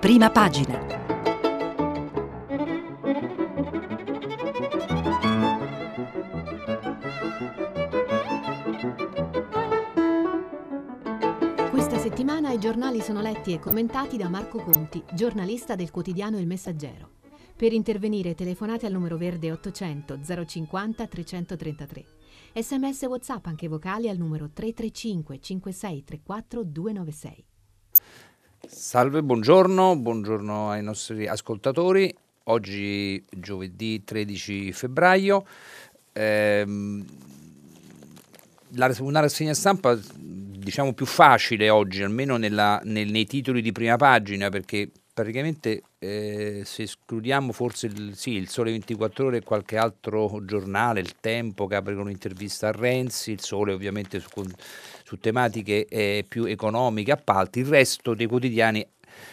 Prima pagina. Questa settimana i giornali sono letti e commentati da Marco Conti, giornalista del quotidiano Il Messaggero. Per intervenire telefonate al numero verde 800 050 333. Sms WhatsApp anche vocali al numero 335 5634 296. Salve, buongiorno, buongiorno ai nostri ascoltatori. Oggi giovedì 13 febbraio. Ehm, una rassegna stampa diciamo più facile oggi, almeno nella, nel, nei titoli di prima pagina, perché praticamente eh, se escludiamo forse il, sì, il Sole 24 Ore e qualche altro giornale, il Tempo che apre con un'intervista a Renzi, il Sole ovviamente su, su tematiche eh, più economiche, appalti, il resto dei quotidiani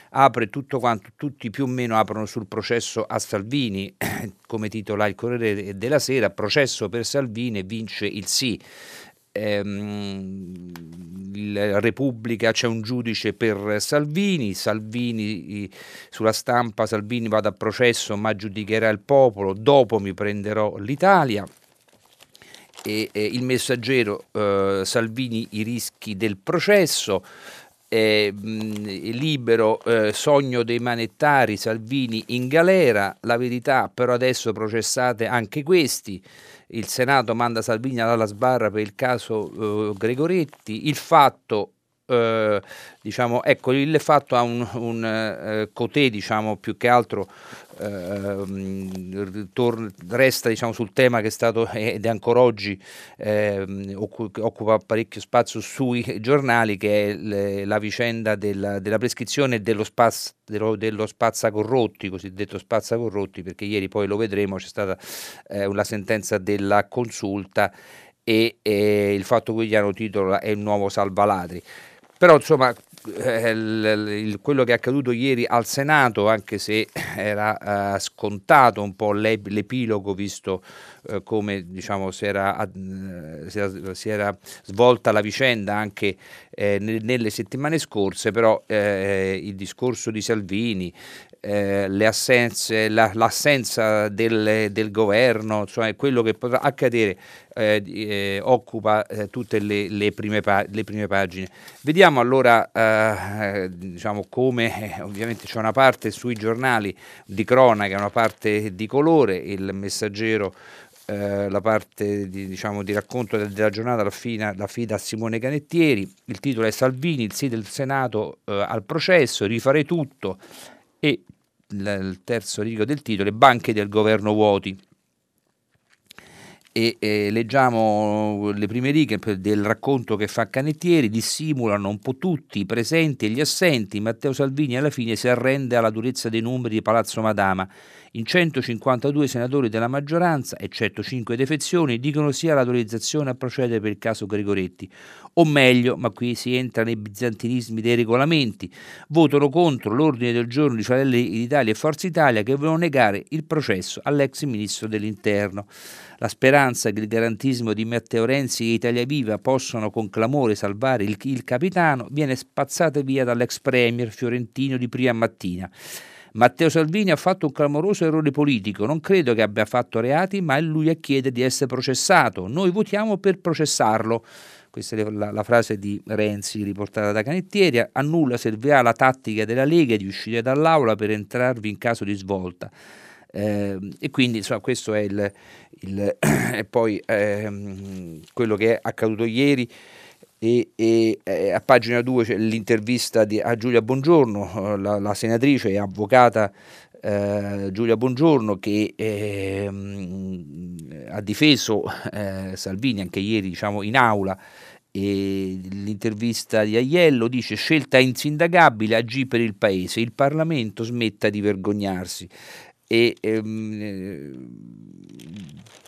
apre tutto quanto, tutti più o meno aprono sul processo a Salvini, come titola il Corriere della Sera, processo per Salvini vince il sì. Ehm, la Repubblica c'è un giudice per Salvini, Salvini sulla stampa Salvini vada a processo ma giudicherà il popolo, dopo mi prenderò l'Italia e, e il messaggero eh, Salvini i rischi del processo. Eh, libero eh, sogno dei manettari Salvini in galera. La verità però adesso processate anche questi. Il Senato manda Salvini alla sbarra per il caso eh, Gregoretti. Il fatto eh, diciamo, ecco, il fatto ha un, un eh, cotè, diciamo, più che altro eh, tor- resta diciamo, sul tema che è stato ed è ancora oggi eh, occupa parecchio spazio sui giornali, che è la vicenda della, della prescrizione dello, spaz- dello, dello spazzacorrotti, cosiddetto spazzacorrotti, perché ieri poi lo vedremo, c'è stata eh, la sentenza della consulta e, e il fatto quotidiano titola è il nuovo salvaladri. Però insomma quello che è accaduto ieri al Senato, anche se era uh, scontato un po' l'epilogo visto uh, come diciamo, si, era, uh, si, era, si, era, svolta la vicenda anche eh, nelle settimane scorse, però eh, il discorso di Salvini, eh, le assenze, la, l'assenza del, del, governo, insomma quello che potrà accadere eh, eh, occupa eh, tutte le, le, prime pa- le, prime pagine. Vediamo allora eh, diciamo come ovviamente c'è una parte sui giornali di cronaca, una parte di colore, il messaggero eh, la parte di, diciamo, di racconto della giornata la, fine, fida a Simone Canettieri, il titolo è Salvini, il sì del Senato eh, al processo, rifare tutto il terzo rigo del titolo Banche del governo vuoti. E, e, leggiamo le prime righe del racconto che fa Canettieri, dissimulano un po' tutti, i presenti e gli assenti, Matteo Salvini alla fine si arrende alla durezza dei numeri di Palazzo Madama in 152 senatori della maggioranza, eccetto 5 defezioni, dicono sia l'autorizzazione a procedere per il caso Gregoretti, o meglio, ma qui si entra nei bizantinismi dei regolamenti, votano contro l'ordine del giorno di Fratelli d'Italia e Forza Italia che vogliono negare il processo all'ex ministro dell'Interno. La speranza che il garantismo di Matteo Renzi e Italia Viva possano con clamore salvare il, il capitano viene spazzata via dall'ex premier fiorentino di prima mattina. Matteo Salvini ha fatto un clamoroso errore politico, non credo che abbia fatto reati, ma è lui a chiedere di essere processato. Noi votiamo per processarlo. Questa è la, la frase di Renzi riportata da Canettieri. A nulla servirà la tattica della Lega di uscire dall'aula per entrarvi in caso di svolta. Eh, e quindi insomma, questo è il, il poi ehm, quello che è accaduto ieri e, e eh, a pagina 2 c'è l'intervista di, a Giulia Bongiorno, eh, la, la senatrice e avvocata eh, Giulia Bongiorno che eh, ha difeso eh, Salvini anche ieri diciamo, in aula. E l'intervista di Aiello dice scelta insindacabile agì per il paese, il Parlamento smetta di vergognarsi. E ehm,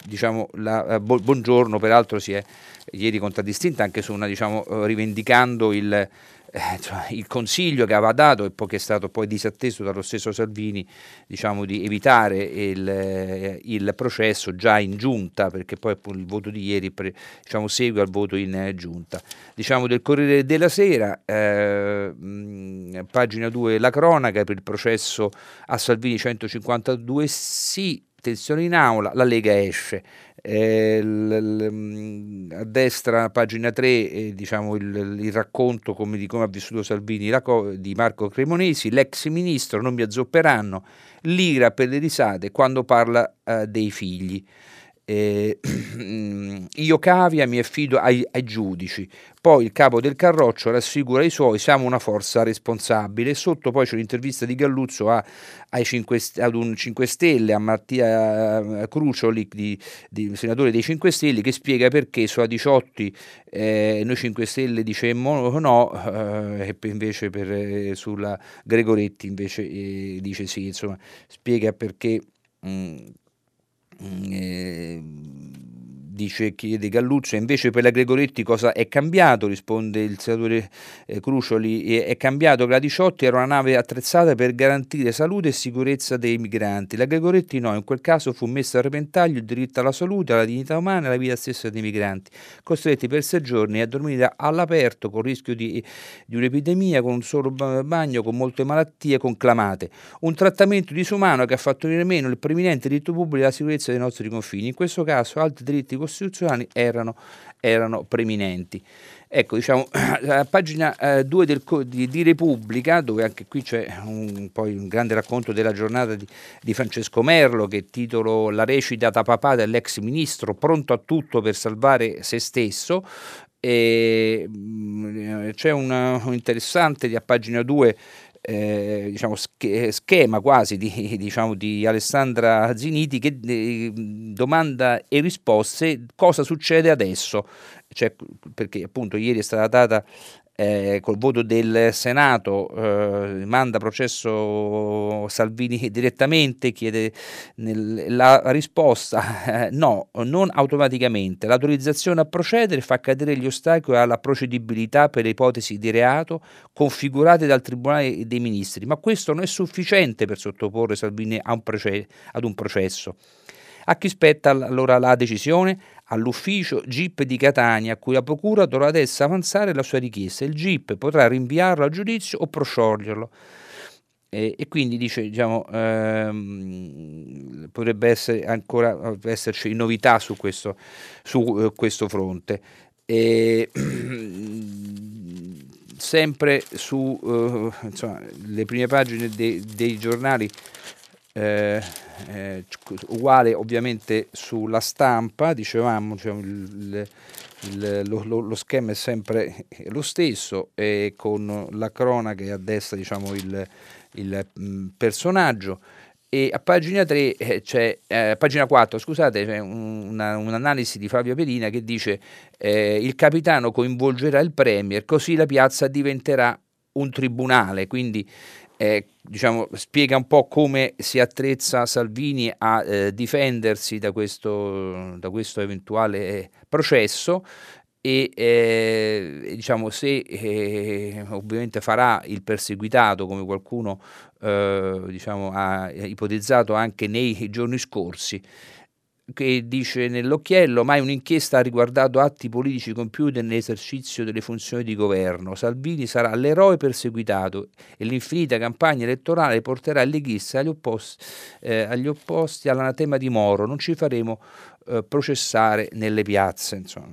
diciamo la, Bongiorno peraltro si è ieri contraddistinta anche su una, diciamo, eh, rivendicando il, eh, cioè, il consiglio che aveva dato e poi che è stato poi disatteso dallo stesso Salvini diciamo, di evitare il, eh, il, processo già in giunta perché poi il voto di ieri pre, diciamo, segue al voto in eh, giunta. Diciamo del Corriere della Sera eh, mh, pagina 2 la cronaca per il processo a Salvini 152 sì tensione in aula la Lega esce eh, l, l, mm, a destra, pagina 3, eh, diciamo il, il, racconto come, di come ha vissuto Salvini co- di Marco Cremonesi, l'ex ministro, non mi azzopperanno, l'ira per le risate quando parla eh, dei figli. Eh, io cavia mi affido ai, ai, giudici, poi il capo del Carroccio rassicura i suoi, siamo una forza responsabile, sotto poi c'è un'intervista di Galluzzo a, 5, ad un 5 Stelle, a Mattia Crucioli, di, di, senatore dei 5 Stelle, che spiega perché su A18 eh, noi 5 Stelle dicemmo no, eh, e invece per, eh, sulla Gregoretti invece eh, dice sì, insomma spiega perché... Mh, Mm, eh, dice, chiede Galluccio, invece per la Gregoretti cosa è cambiato? Risponde il senatore eh, Crucioli, è cambiato che la 18 era una nave attrezzata per garantire salute e sicurezza dei migranti. La Gregoretti no, in quel caso fu messo a repentaglio il diritto alla salute, alla dignità umana e alla vita stessa dei migranti, costretti per sei giorni a dormire all'aperto con il rischio di, di un'epidemia, con un solo bagno, con molte malattie conclamate. Un trattamento disumano che ha fatto venire meno il preminente diritto pubblico e la sicurezza dei nostri confini. In questo caso altri diritti costituzionali costituzionali erano, erano preminenti. Ecco, diciamo, la pagina 2 eh, di, di, Repubblica, dove anche qui c'è un, poi un grande racconto della giornata di, di, Francesco Merlo, che titolo La recita da papà dell'ex ministro, pronto a tutto per salvare se stesso. E, mm, c'è un, un interessante a pagina 2 eh, diciamo, schema quasi di, diciamo, di, Alessandra Ziniti che eh, domanda e risposte cosa succede adesso, cioè, perché appunto ieri è stata data eh, col voto del Senato eh, manda processo Salvini direttamente, chiede nel, la risposta eh, no, non automaticamente. L'autorizzazione a procedere fa cadere gli ostacoli alla procedibilità per le ipotesi di reato configurate dal Tribunale dei Ministri, ma questo non è sufficiente per sottoporre Salvini un proce- ad un processo. A chi spetta allora la decisione? All'ufficio GIP di Catania, a cui la Procura dovrà adesso avanzare la sua richiesta. Il GIP potrà rinviarlo a giudizio o proscioglierlo. E, e, quindi dice, diciamo, ehm, potrebbe essere ancora esserci novità su questo, su, eh, questo fronte. E, sempre su eh, prime pagine de, dei giornali eh, eh, uguale ovviamente sulla stampa, dicevamo diciamo, il, il, lo, lo, schema è sempre lo stesso e con la cronaca e a destra diciamo, il, il mh, personaggio. E a pagina 3 eh, c'è, eh, pagina 4 scusate, c'è una, un'analisi di Fabio Perina che dice eh, il capitano coinvolgerà il premier così la piazza diventerà un tribunale, quindi eh, diciamo, spiega un po' come si attrezza Salvini a eh, difendersi da questo, da questo eventuale processo e eh, diciamo se eh, ovviamente farà il perseguitato come qualcuno eh, diciamo, ha ipotizzato anche nei giorni scorsi che dice nell'occhiello mai un'inchiesta ha riguardato atti politici compiuti nell'esercizio delle funzioni di governo. Salvini sarà l'eroe perseguitato e l'infinita campagna elettorale porterà il leghista agli opposti, eh, agli opposti all'anatema di Moro. Non ci faremo eh, processare nelle piazze. Insomma,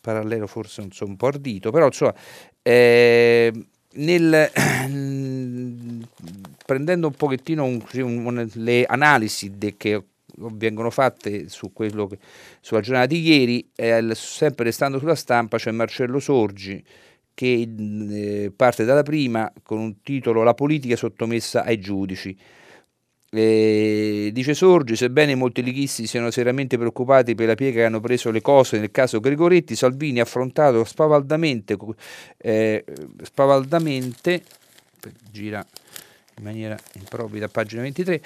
parallelo forse so, un po' ardito, però insomma, eh, nel, prendendo un pochettino un, un, le analisi de, che vengono fatte su quello che, sulla giornata di ieri, eh, sempre restando sulla stampa c'è Marcello Sorgi che eh, parte dalla prima con un titolo La politica sottomessa ai giudici. Eh, dice Sorgi, sebbene molti leghisti siano seriamente preoccupati per la piega che hanno preso le cose nel caso Gregoretti, Salvini ha affrontato spavaldamente, eh, spavaldamente gira in maniera improvvida a pagina 23,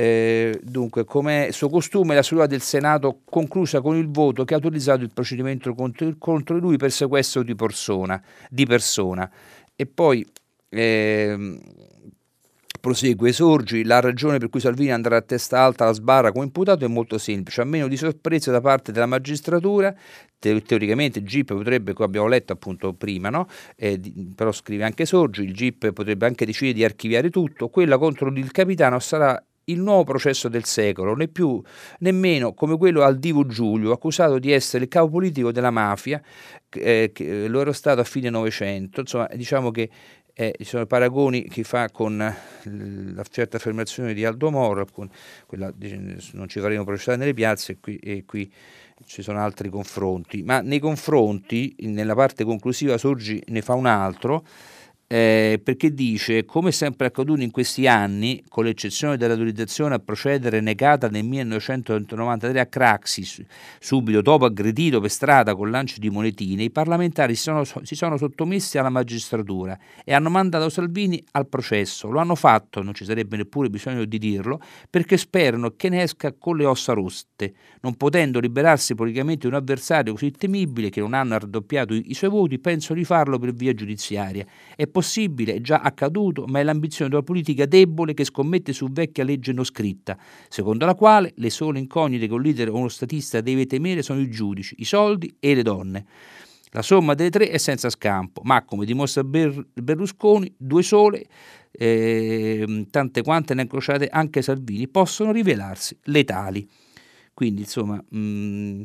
Eh, dunque, come suo costume, la seduta del Senato conclusa con il voto che ha autorizzato il procedimento contro, contro lui per sequestro di persona. Di persona. E poi eh, Prosegue, Sorgi, la ragione per cui Salvini andrà a testa alta alla sbarra come imputato è molto semplice, a meno di sorpresa da parte della magistratura, te- teoricamente il GIP potrebbe, come abbiamo letto appunto prima, no? eh, però scrive anche Sorgi, il GIP potrebbe anche decidere di archiviare tutto, quella contro il capitano sarà il nuovo processo del secolo, né più nemmeno come quello al Divo Giulio, accusato di essere il capo politico della mafia, eh, che lo era stato a fine Novecento. Insomma, diciamo che eh, ci sono paragoni che fa con la certa affermazione di Aldo Moro, quella, non ci faremo processare nelle piazze e qui, e qui ci sono altri confronti, ma nei confronti, nella parte conclusiva Sorgi ne fa un altro, eh, perché dice, come sempre accaduto in questi anni, con l'eccezione dell'autorizzazione a procedere negata nel 1993 a Craxi, subito dopo aggredito per strada con lancio di monetine, i parlamentari si sono, si sono sottomessi alla magistratura e hanno mandato Salvini al processo. Lo hanno fatto, non ci sarebbe neppure bisogno di dirlo, perché sperano che ne esca con le ossa roste, non potendo liberarsi politicamente un avversario così temibile che non hanno raddoppiato i, i suoi voti, penso di farlo per via giudiziaria. E possibile, è già accaduto, ma è l'ambizione della politica debole che scommette su vecchia legge non scritta, secondo la quale le sole incognite che un leader o uno statista deve temere sono i giudici, i soldi e le donne. La somma delle tre è senza scampo, ma come dimostra Berlusconi, due sole, eh, tante quante ne incrociate anche Salvini, possono rivelarsi letali. Quindi, insomma, mh,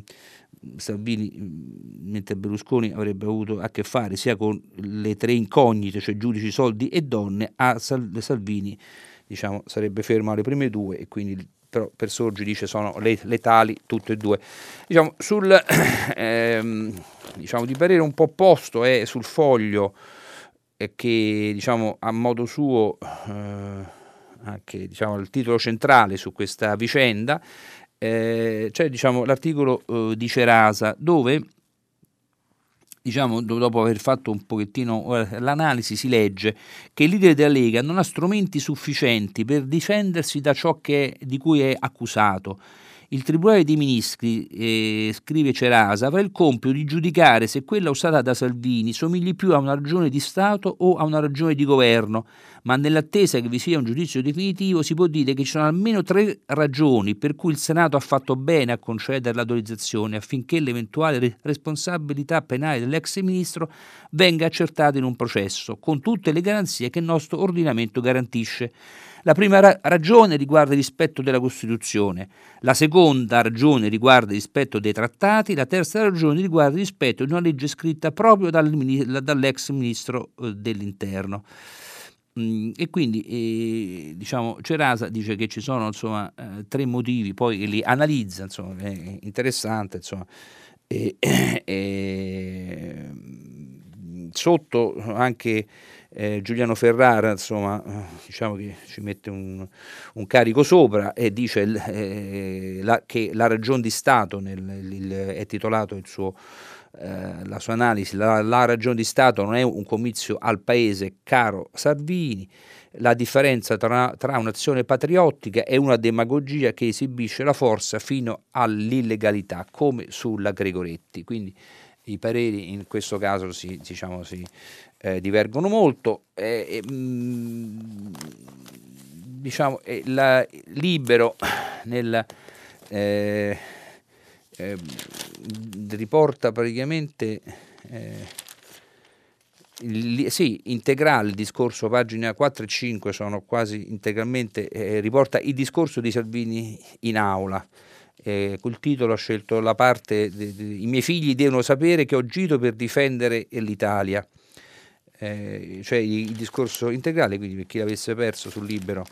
Salvini, mm, mentre Berlusconi avrebbe avuto a che fare sia con le tre incognite, cioè giudici, soldi e donne, a Salvini diciamo, sarebbe fermo alle prime due e quindi però per Sorgi dice sono letali tutte e due. Diciamo, sul, ehm, diciamo, di parere un po' opposto è sul foglio eh, che diciamo, a modo suo eh, anche diciamo, il titolo centrale su questa vicenda eh, c'è diciamo, l'articolo eh, di Cerasa dove diciamo, dopo aver fatto un pochettino eh, l'analisi, si legge che il leader della Lega non ha strumenti sufficienti per difendersi da ciò che, di cui è accusato il Tribunale dei Ministri, eh, scrive Cerasa, avrà il compito di giudicare se quella usata da Salvini somigli più a una ragione di Stato o a una ragione di governo, ma nell'attesa che vi sia un giudizio definitivo si può dire che ci sono almeno tre ragioni per cui il Senato ha fatto bene a concedere l'autorizzazione affinché l'eventuale responsabilità penale dell'ex ministro venga accertata in un processo, con tutte le garanzie che il nostro ordinamento garantisce. La prima ra- ragione riguarda il rispetto della Costituzione, la seconda ragione riguarda il rispetto dei trattati, la terza ragione riguarda il rispetto di una legge scritta proprio dal, dall'ex ministro eh, dell'interno. Mm, e quindi eh, diciamo, Cerasa dice che ci sono insomma, eh, tre motivi, poi li analizza, insomma, è interessante. Insomma, e, e, sotto anche eh, Giuliano Ferrara, insomma, diciamo che ci mette un, un carico sopra e dice eh, la, che la ragione di Stato, nel, il, è titolato suo, eh, la sua analisi, la, la ragione di Stato non è un comizio al paese caro Salvini, la differenza tra, tra, un'azione patriottica e una demagogia che esibisce la forza fino all'illegalità, come sulla Gregoretti. Quindi i pareri in questo caso si, diciamo, si eh, divergono molto. Eh, mh, diciamo, la, libero nel, eh, ehm, riporta praticamente eh, il, sì, integrale il discorso, pagina 4 e 5 sono quasi integralmente, eh, riporta il discorso di Salvini in aula eh, col titolo ha scelto la parte de, de, I miei figli devono sapere che ho agito per difendere l'Italia, eh, cioè il, discorso integrale, quindi per chi l'avesse perso sul libro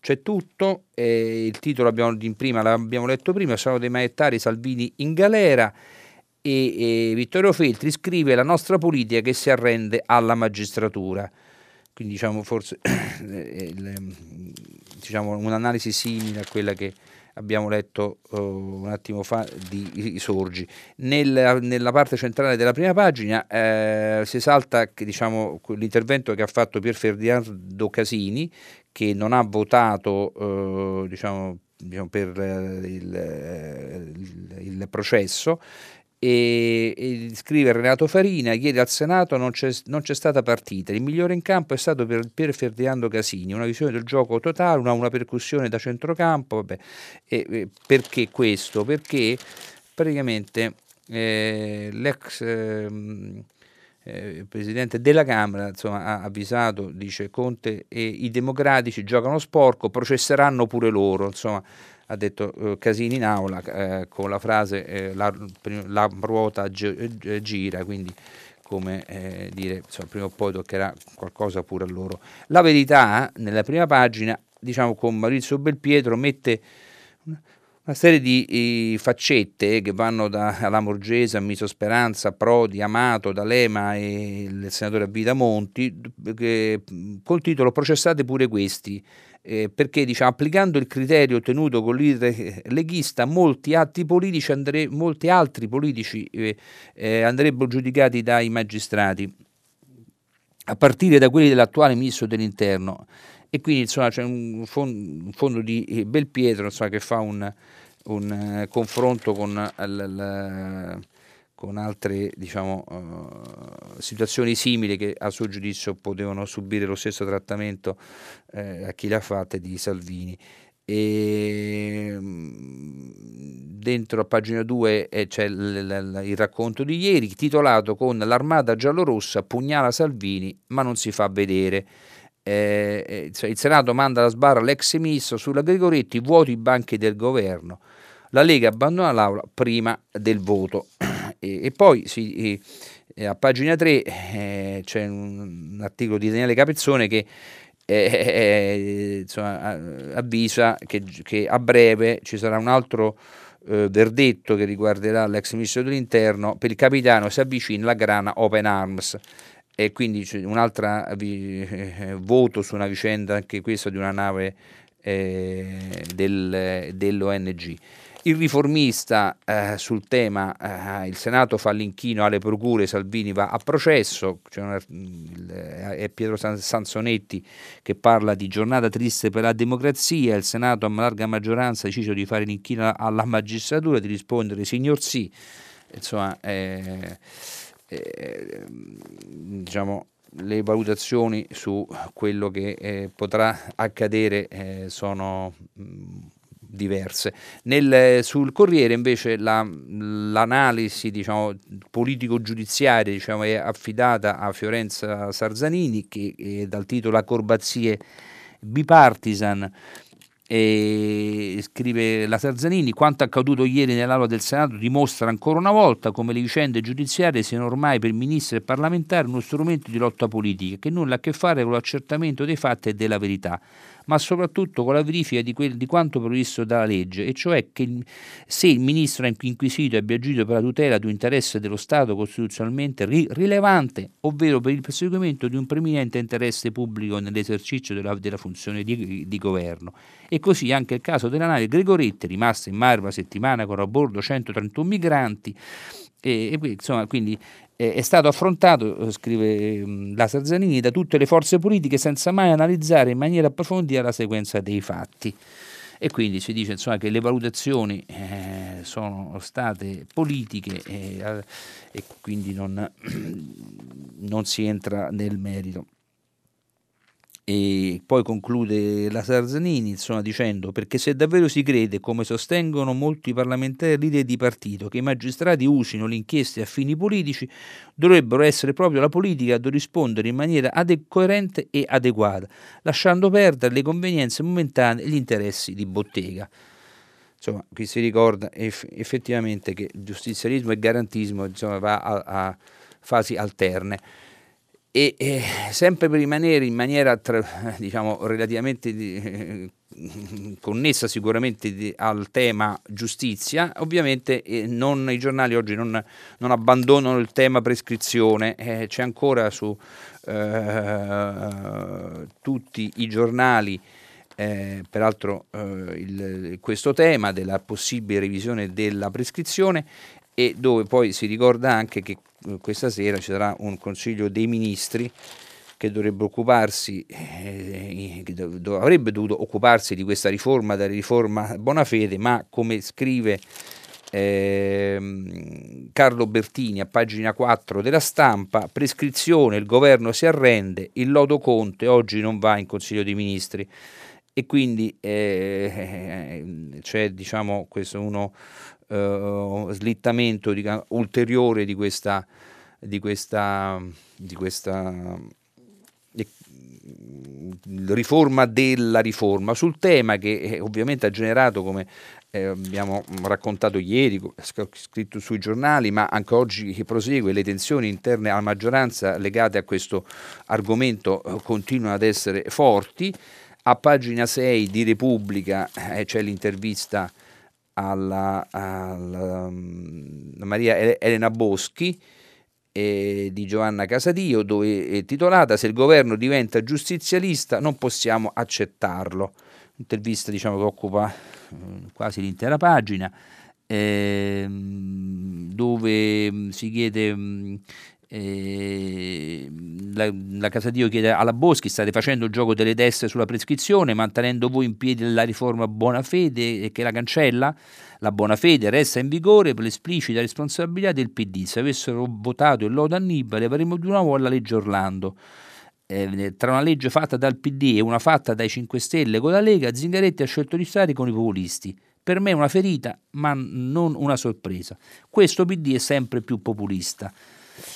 c'è tutto, eh, il titolo abbiamo, prima, l'abbiamo letto prima, sono dei maettari Salvini in galera e, e Vittorio Feltri scrive la nostra politica che si arrende alla magistratura quindi diciamo forse diciamo, un'analisi simile a quella che abbiamo letto uh, un attimo fa di Sorgi. Nel, nella parte centrale della prima pagina eh, si esalta che, diciamo, l'intervento che ha fatto Pier Ferdinando Casini, che non ha votato uh, diciamo, per il, il, il processo e, e, scrive Renato Farina, ieri al Senato non c'è, non c'è, stata partita, il migliore in campo è stato per, per Ferdinando Casini, una visione del gioco totale, una, una percussione da centrocampo, vabbè. E, e perché questo? Perché praticamente eh, l'ex eh, eh, Presidente della Camera insomma, ha avvisato, dice Conte e i democratici giocano sporco, processeranno pure loro, insomma ha detto eh, Casini in aula eh, con la frase eh, la, la, ruota gi- eh, gira, quindi come eh, dire, insomma, prima o poi toccherà qualcosa pure a loro. La verità, nella prima pagina, diciamo con Maurizio Belpietro, mette una serie di faccette che vanno da Lamorgese a Miso Speranza, Prodi, Amato, D'Alema e il senatore Abita Monti, che, col titolo Processate pure questi eh, perché diciamo, applicando il criterio ottenuto con l'iter leghista molti, politici andre, molti altri politici eh, eh, andrebbero giudicati dai magistrati, a partire da quelli dell'attuale ministro dell'interno. E quindi insomma, c'è un fondo, un fondo di eh, Belpietro insomma, che fa un, un uh, confronto con l, con altre diciamo, uh, situazioni simili che a suo giudizio potevano subire lo stesso trattamento eh, a chi le ha fatte di Salvini. E, mm, dentro a pagina 2 eh, c'è l- l- il racconto di ieri titolato con l'armata giallorossa pugnala Salvini ma non si fa vedere. Eh, eh cioè il Senato manda la sbarra all'ex ministro sulla Gregoretti, vuoti i banchi del governo. La Lega abbandona l'aula prima del voto. E, e poi si, e, a pagina 3 eh, c'è un, un, articolo di Daniele Capezzone che eh, eh, insomma, avvisa che, che, a breve ci sarà un altro eh, verdetto che riguarderà l'ex ministro dell'interno per il capitano si avvicina la grana Open Arms e quindi un altro eh, voto su una vicenda anche questa di una nave eh, del, dell'ONG. Il riformista eh, sul tema, eh, il Senato fa l'inchino alle procure, Salvini va a processo, una, eh, è Pietro Sansonetti che parla di giornata triste per la democrazia, il Senato a larga maggioranza ha deciso di fare l'inchino alla magistratura, di rispondere signor sì, insomma, eh, eh, diciamo, le valutazioni su quello che eh, potrà accadere eh, sono mh, diverse. Nel, sul Corriere invece la, l'analisi diciamo, politico-giudiziaria diciamo, è affidata a Fiorenza Sarzanini che è dal titolo Acrobazie bipartisan e scrive la Sarzanini, quanto accaduto ieri nell'aula del Senato dimostra ancora una volta come le vicende giudiziarie siano ormai per ministri e parlamentari uno strumento di lotta politica che nulla ha a che fare con l'accertamento dei fatti e della verità ma soprattutto con la verifica di, quel, di quanto previsto dalla legge, e cioè che se il ministro inquisito e abbia agito per la tutela di un interesse dello Stato costituzionalmente ri- rilevante, ovvero per il perseguimento di un preminente interesse pubblico nell'esercizio della, della funzione di, di, governo. E così anche il caso della nave Gregoretti, rimasta in mare una settimana con a bordo 131 migranti, e, e, insomma, quindi eh, è stato affrontato, eh, scrive mm, la Sarzanini, da tutte le forze politiche senza mai analizzare in maniera approfondita la sequenza dei fatti. E quindi si dice insomma, che le valutazioni eh, sono state politiche eh, e quindi non, non si entra nel merito. E poi conclude la Sarzanini insomma, dicendo perché se davvero si crede, come sostengono molti parlamentari l'idea di partito, che i magistrati usino le inchieste a fini politici, dovrebbero essere proprio la politica a rispondere in maniera ade- coerente e adeguata, lasciando perdere le convenienze momentanee e gli interessi di bottega. Insomma, qui si ricorda eff- effettivamente che giustizialismo e garantismo insomma, va a, a fasi alterne e eh, sempre per rimanere in maniera tra, diciamo relativamente eh, connessa sicuramente di, al tema giustizia ovviamente eh, non, i giornali oggi non, non, abbandonano il tema prescrizione. Eh, c'è ancora su eh, tutti i giornali eh, peraltro eh, il, questo tema della possibile revisione della prescrizione e dove poi si ricorda anche che questa sera ci sarà un Consiglio dei Ministri che dovrebbe occuparsi, eh, dov- avrebbe dovuto occuparsi di questa riforma, della riforma Bonafede, ma come scrive eh, Carlo Bertini a pagina 4 della stampa, prescrizione, il governo si arrende, il lodo Conte oggi non va in Consiglio dei Ministri e quindi eh, c'è diciamo questo uno uh, slittamento di, ulteriore di questa, di questa, di questa riforma della riforma sul tema che eh, ovviamente ha generato come eh, abbiamo raccontato ieri, scritto sui giornali, ma anche oggi che prosegue, le tensioni interne alla maggioranza legate a questo argomento eh, continuano ad essere forti. A pagina 6 di Repubblica eh, c'è l'intervista alla, alla um, Maria Elena Boschi eh, di Giovanna Casadio, dove è titolata Se il governo diventa giustizialista non possiamo accettarlo. Intervista diciamo, che occupa eh, quasi l'intera pagina, eh, dove mm, si chiede mm, la, la Casadio chiede alla Boschi state facendo il gioco delle destre sulla prescrizione mantenendo voi in piedi la riforma buona fede e che la cancella? La buona fede resta in vigore per l'esplicita responsabilità del PD se avessero votato il lodo Annibale avremmo di nuovo la legge Orlando. Eh, tra una legge fatta dal PD e una fatta dai 5 Stelle con la Lega Zingaretti ha scelto di stare con i populisti. Per me è una ferita ma non una sorpresa. Questo PD è sempre più populista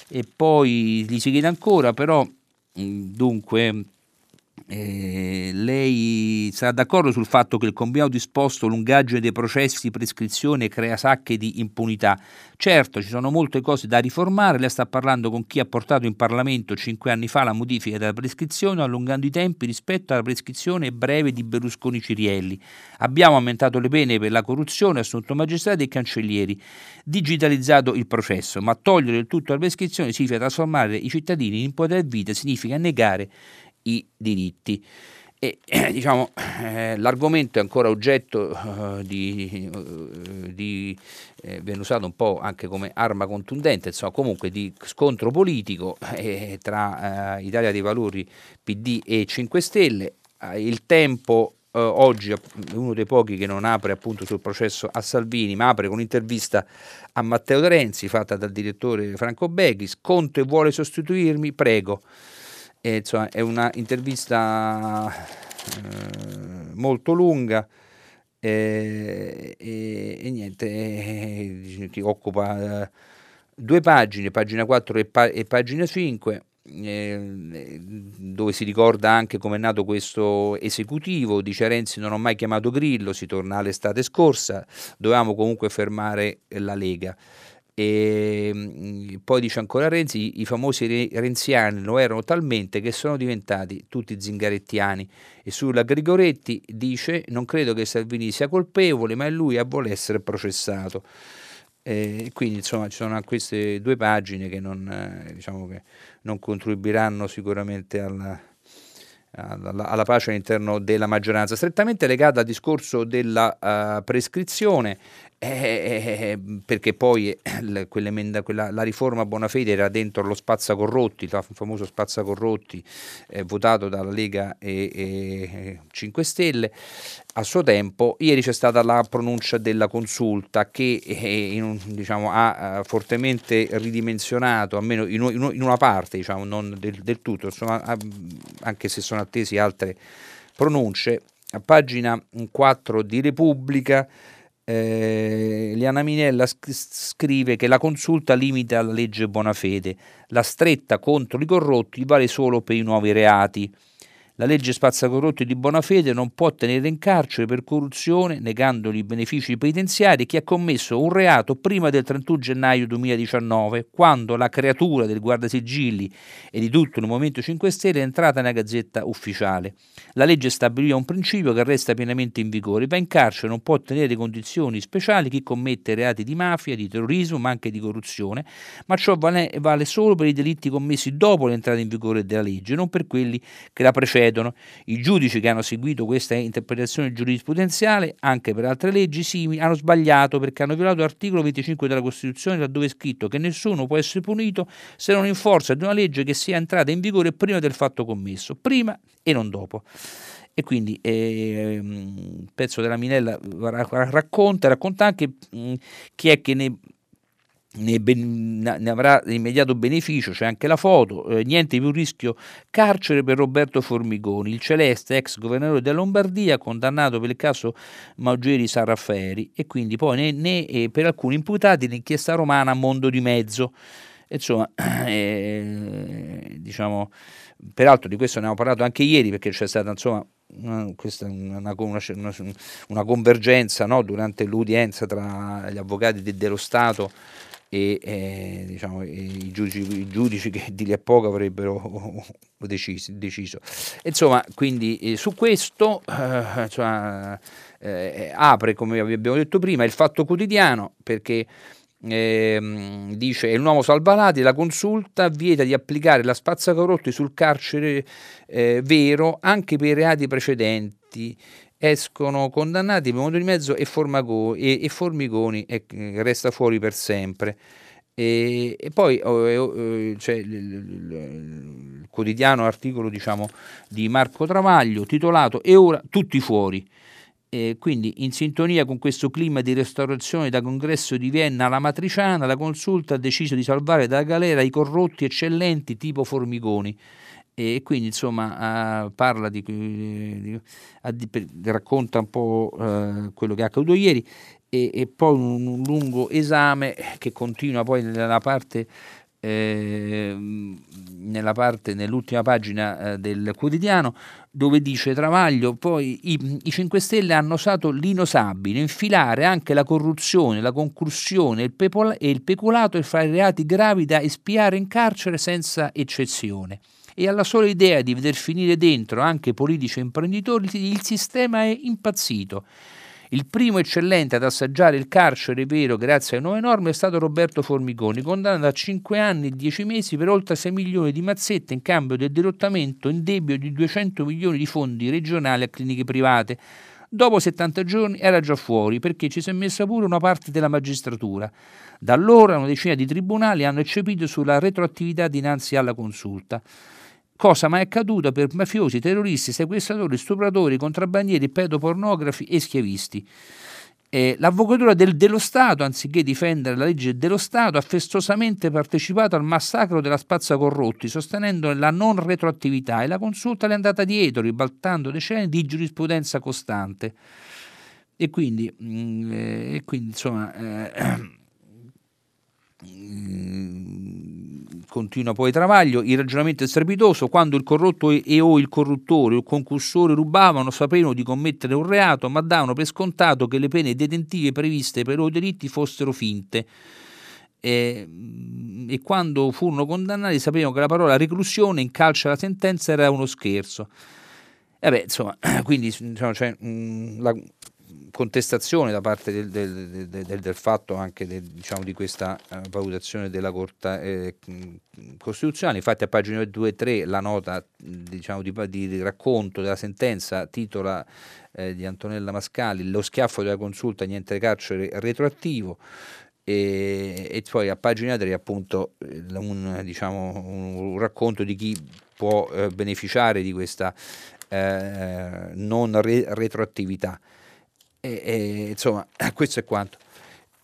e poi gli si chiede ancora, però dunque eh, lei sarà d'accordo sul fatto che il combinato disposto lungaggine dei processi di prescrizione crea sacche di impunità. Certo, ci sono molte cose da riformare, lei sta parlando con chi ha portato in Parlamento cinque anni fa la modifica della prescrizione allungando i tempi rispetto alla prescrizione breve di Berlusconi Cirielli. Abbiamo aumentato le pene per la corruzione, assunto magistrati e cancellieri, digitalizzato il processo, ma togliere il tutto la prescrizione significa trasformare i cittadini in poter vita, significa negare i diritti. E, eh, diciamo, eh, l'argomento è ancora oggetto uh, di, uh, di eh, viene usato un po' anche come arma contundente, insomma, comunque di scontro politico eh, tra eh, Italia dei Valori, PD e 5 Stelle. il tempo oggi è uno dei pochi che non apre appunto sul processo a Salvini, ma apre con un'intervista a Matteo De Renzi fatta dal direttore Franco Beghis. Conte vuole sostituirmi? Prego. E, insomma, è una intervista eh, molto lunga eh, e, e, niente, che occupa eh, due pagine, pagina 4 e, pa- e pagina 5 eh, dove si ricorda anche come è nato questo esecutivo, dice Renzi non ho mai chiamato Grillo, si torna all'estate scorsa, dovevamo comunque fermare la Lega. E mm, poi dice ancora Renzi, i famosi renziani lo erano talmente che sono diventati tutti zingarettiani. E sulla Grigoretti dice, non credo che Salvini sia colpevole, ma è lui a voler essere processato. E quindi insomma ci sono queste due pagine che non, eh, diciamo che non contribuiranno sicuramente alla, alla, alla, pace all'interno della maggioranza, strettamente legata al discorso della uh, prescrizione eh, eh, eh, perché poi quella, la riforma Bonafede era dentro lo spazzacorrotti, il famoso spazzacorrotti eh, votato dalla Lega e, e 5 Stelle a suo tempo. Ieri c'è stata la pronuncia della consulta che eh, un, diciamo, ha fortemente ridimensionato, almeno in, in una parte, diciamo, non del, del tutto, insomma, anche se sono attesi altre pronunce. A pagina 4 di Repubblica eh, Liana Minella scrive che la consulta limita la legge Bonafede, la stretta contro i corrotti vale solo per i nuovi reati. La legge spazzacorrotti di buona fede non può tenere in carcere per corruzione, negandogli i benefici penitenziari, chi ha commesso un reato prima del 31 gennaio 2019, quando la creatura del guardasigilli e di tutto il Movimento 5 Stelle è entrata nella gazzetta ufficiale. La legge stabiliva un principio che resta pienamente in vigore. Va in carcere non può ottenere condizioni speciali chi commette reati di mafia, di terrorismo, ma anche di corruzione, ma ciò vale, vale solo per i delitti commessi dopo l'entrata in vigore della legge, non per quelli che la precedono procedono. I giudici che hanno seguito questa interpretazione giurisprudenziale, anche per altre leggi simili, hanno sbagliato perché hanno violato l'articolo 25 della Costituzione laddove è scritto che nessuno può essere punito se non in forza di una legge che sia entrata in vigore prima del fatto commesso, prima e non dopo e quindi eh, pezzo della Minella racconta, racconta anche mh, chi è che ne ne, ben, ne, avrà immediato beneficio, c'è anche la foto, eh, niente più rischio carcere per Roberto Formigoni, il Celeste, ex governatore della Lombardia, condannato per il caso Maugeri San Raffaeri e quindi poi né, né eh, per alcuni imputati l'inchiesta romana Mondo di Mezzo. Insomma, eh, diciamo, peraltro di questo ne abbiamo parlato anche ieri perché c'è stata insomma una, una, una, una convergenza no, durante l'udienza tra gli avvocati de, dello Stato e eh, diciamo, i, giudici, i, giudici, che di lì a poco avrebbero deciso. deciso. Insomma, quindi eh, su questo eh, insomma, eh, apre, come abbiamo detto prima, il fatto quotidiano perché eh, dice il nuovo Salvalati, la consulta vieta di applicare la spazzacorrotti sul carcere eh, vero anche per i reati precedenti escono condannati per modo di mezzo e, formago, e, e Formigoni e resta fuori per sempre. E, e poi oh, oh, c'è il, il, il, quotidiano articolo diciamo, di Marco Travaglio titolato E ora tutti fuori. E quindi in sintonia con questo clima di restaurazione da congresso di Vienna alla matriciana, la consulta ha deciso di salvare dalla galera i corrotti eccellenti tipo Formigoni e quindi insomma uh, parla di, di, di, racconta un po' uh, quello che è accaduto ieri e, e poi un, un, lungo esame che continua poi nella parte, eh, nella parte nell'ultima pagina eh, del quotidiano dove dice Travaglio poi i, i 5 Stelle hanno usato l'inosabile infilare anche la corruzione la concussione il pepola, e il peculato e fare reati gravi da espiare in carcere senza eccezione e alla sola idea di veder finire dentro anche politici e imprenditori il sistema è impazzito. Il primo eccellente ad assaggiare il carcere vero grazie alle nuove norme è stato Roberto Formigoni, condannato a 5 anni e 10 mesi per oltre 6 milioni di mazzette in cambio del dirottamento in debito di 200 milioni di fondi regionali a cliniche private. Dopo 70 giorni era già fuori perché ci si è messa pure una parte della magistratura. Da allora una decina di tribunali hanno eccepito sulla retroattività dinanzi alla consulta cosa mai accaduta per mafiosi, terroristi, sequestratori, stupratori, contrabbandieri, pedopornografi e schiavisti. Eh, l'avvocatura del, dello Stato, anziché difendere la legge dello Stato, ha festosamente partecipato al massacro della spazza corrotti, sostenendo la non retroattività e la consulta le è andata dietro, ribaltando decenni di giurisprudenza costante. E quindi, mh, mm, eh, e quindi insomma, eh, continua poi Travaglio, il ragionamento è strepitoso, quando il corrotto e, e o il corruttore o il concussore rubavano sapevano di commettere un reato, ma davano per scontato che le pene detentive previste per i loro delitti fossero finte. E, e, quando furono condannati sapevano che la parola reclusione in calcio alla sentenza era uno scherzo. E beh, insomma, quindi insomma, cioè, mh, la, contestazione da parte del, del, del, del fatto anche diciamo, di questa uh, valutazione della Corte eh, Costituzionale. Infatti a pagina 2 e 3 la nota diciamo, di, di, racconto della sentenza titola eh, di Antonella Mascali Lo schiaffo della consulta, niente carcere retroattivo. E, e, poi a pagina 3 appunto un, diciamo, un racconto di chi può eh, beneficiare di questa eh, non re- retroattività. E, e, insomma, questo è quanto.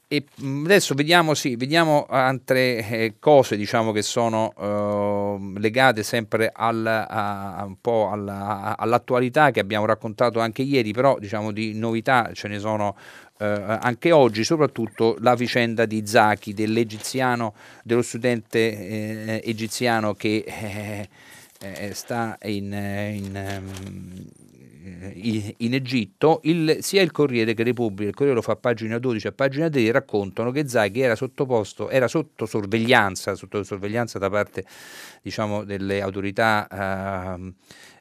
E mm, adesso vediamo, sì, vediamo altre eh, cose diciamo, che sono uh, legate sempre al, a, un po' alla, all'attualità che abbiamo raccontato anche ieri, però diciamo, di novità ce ne sono uh, anche oggi, soprattutto la vicenda di Zaki, dell'egiziano, dello studente eh, egiziano che eh, eh, sta in, in um, in Egitto, il, sia il Corriere che Repubblica, il Corriere lo fa a pagina 12 a pagina 3, raccontano che Zaghi era sottoposto, era sotto sorveglianza, sotto sorveglianza da parte diciamo, delle autorità eh,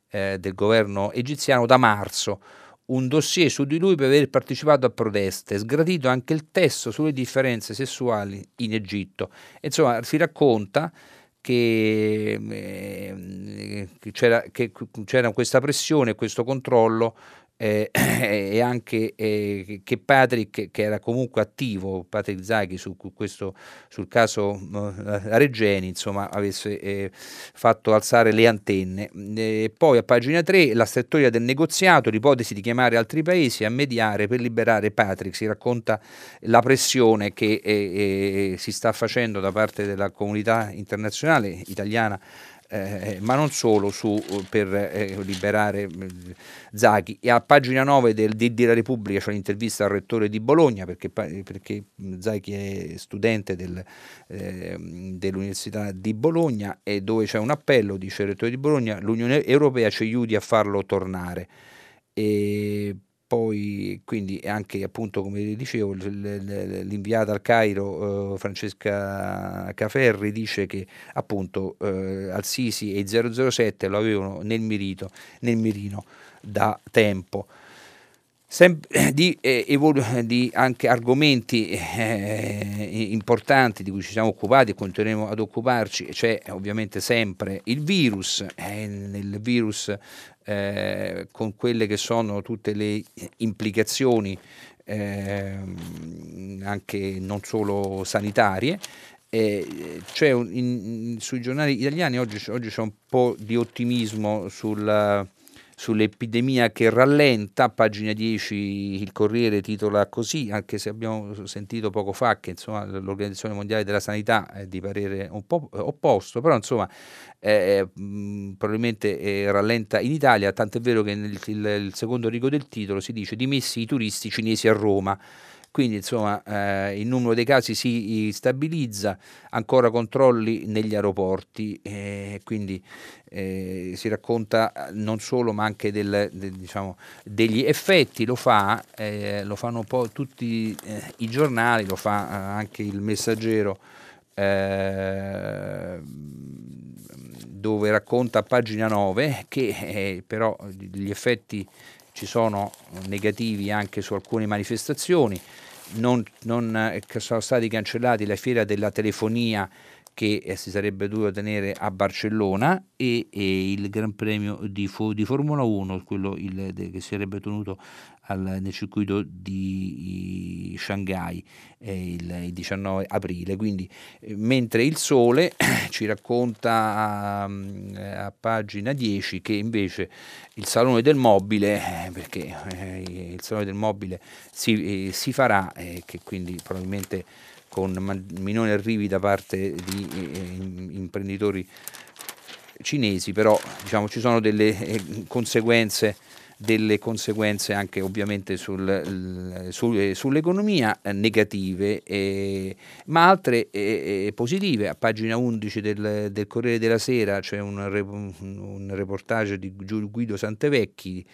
eh, del governo egiziano da marzo un dossier su di lui per aver partecipato a proteste, sgradito anche il testo sulle differenze sessuali in Egitto. Insomma, si racconta che, eh, c'era, che c'era questa pressione, questo controllo eh, e anche eh, che Patrick, che era comunque attivo, Patrick Zaghi su questo, sul caso eh, Regeni, insomma, avesse eh, fatto alzare le antenne. poi a pagina 3 la strettoria del negoziato, l'ipotesi di chiamare altri paesi a mediare per liberare Patrick, si racconta la pressione che eh, eh, si sta facendo da parte della comunità internazionale italiana eh, ma non solo su, per eh, liberare Zaghi. E a pagina 9 del D della Repubblica c'è l'intervista al rettore di Bologna, perché, perché Zaghi è studente del, eh, dell'Università di Bologna e dove c'è un appello, dice il rettore di Bologna, l'Unione Europea ci aiuti a farlo tornare. E poi quindi anche appunto come dicevo l'inviata al Cairo eh, Francesca Caferri dice che appunto eh, Al-Sisi e i 007 lo avevano nel, mirito, nel mirino da tempo. Sem- di, eh, evolu- di, anche argomenti eh, importanti di cui ci siamo occupati e continueremo ad occuparci, c'è ovviamente sempre il virus, eh, nel virus eh, con quelle che sono tutte le implicazioni ehm, anche non solo sanitarie. Eh, c'è un, in, sui giornali italiani oggi, oggi, c'è un po' di ottimismo sul, sull'epidemia che rallenta, pagina 10 il Corriere titola così, anche se abbiamo sentito poco fa che insomma, l'Organizzazione Mondiale della Sanità è di parere un po' opposto, però insomma eh, probabilmente eh, rallenta in Italia, tant'è vero che nel il, il secondo rigo del titolo si dice dimessi i turisti cinesi a Roma quindi insomma eh, il numero dei casi si stabilizza, ancora controlli negli aeroporti, eh, quindi eh, si racconta non solo ma anche del, del, diciamo, degli effetti, lo, fa, eh, lo fanno un po' tutti eh, i giornali, lo fa eh, anche il messaggero dove racconta a pagina 9 che però gli effetti ci sono negativi anche su alcune manifestazioni. Non, non eh, sono stati cancellati la fiera della telefonia che eh, si sarebbe dovuto tenere a Barcellona e, e il Gran Premio di, di Formula 1, quello il, che si sarebbe tenuto al, nel circuito di Shanghai eh, il, il, 19 aprile. Quindi, eh, mentre il Sole ci racconta a, mm, a, pagina 10 che invece il Salone del Mobile, eh, perché eh, il Salone del Mobile si, si farà, che quindi probabilmente con minori arrivi da parte di eh, imprenditori cinesi, però diciamo, ci sono delle eh, conseguenze delle conseguenze anche ovviamente sul, sul, sull'economia eh, negative, eh, ma altre eh, positive. A pagina 11 del, del, Corriere della Sera c'è un, un reportage di Guido Santevecchi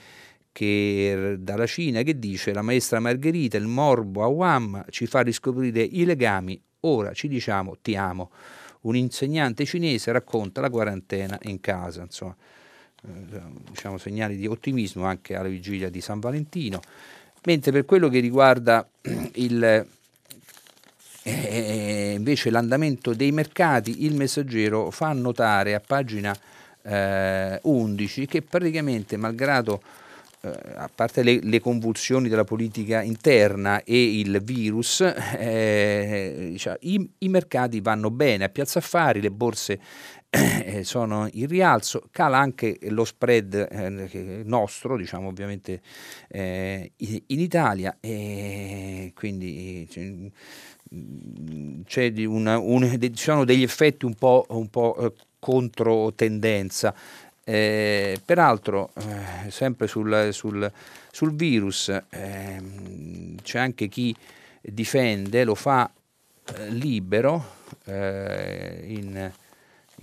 che, dalla Cina che dice la maestra Margherita, il morbo a Wam ci fa riscoprire i legami, ora ci diciamo ti amo. Un insegnante cinese racconta la quarantena in casa, insomma, eh, diciamo segnali di ottimismo anche alla vigilia di San Valentino. Mentre per quello che riguarda il, eh, eh invece l'andamento dei mercati, il messaggero fa notare a pagina eh, 11 che praticamente malgrado eh, a parte le, le, convulsioni della politica interna e il virus, eh, diciamo, i, i, mercati vanno bene, a Piazza Affari le borse eh, sono in rialzo, cala anche lo spread eh, nostro, diciamo ovviamente eh, in Italia, e quindi c'è una, un, sono degli effetti un po', un po' eh, contro tendenza. Eh, peraltro, eh, sempre sul, sul, sul virus, eh, c'è anche chi difende, lo fa eh, libero eh, in,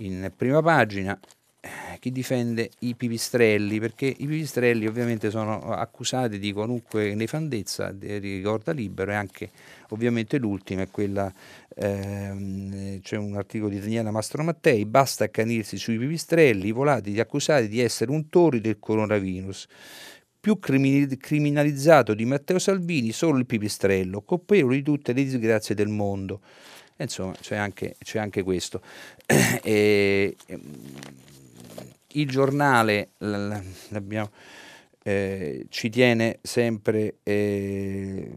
in, prima pagina, eh, chi difende i pipistrelli, perché i pipistrelli ovviamente sono accusati di qualunque nefandezza, ricorda libero e anche ovviamente l'ultima è quella ehm, c'è un articolo di Daniela Mastromattei, basta accanirsi sui pipistrelli, i volatili accusati di essere untori del coronavirus. Più criminalizzato di Matteo Salvini solo il pipistrello, colpevole di tutte le disgrazie del mondo. Insomma c'è anche, c'è anche questo. e, il giornale l'abbiamo eh, ci tiene sempre eh,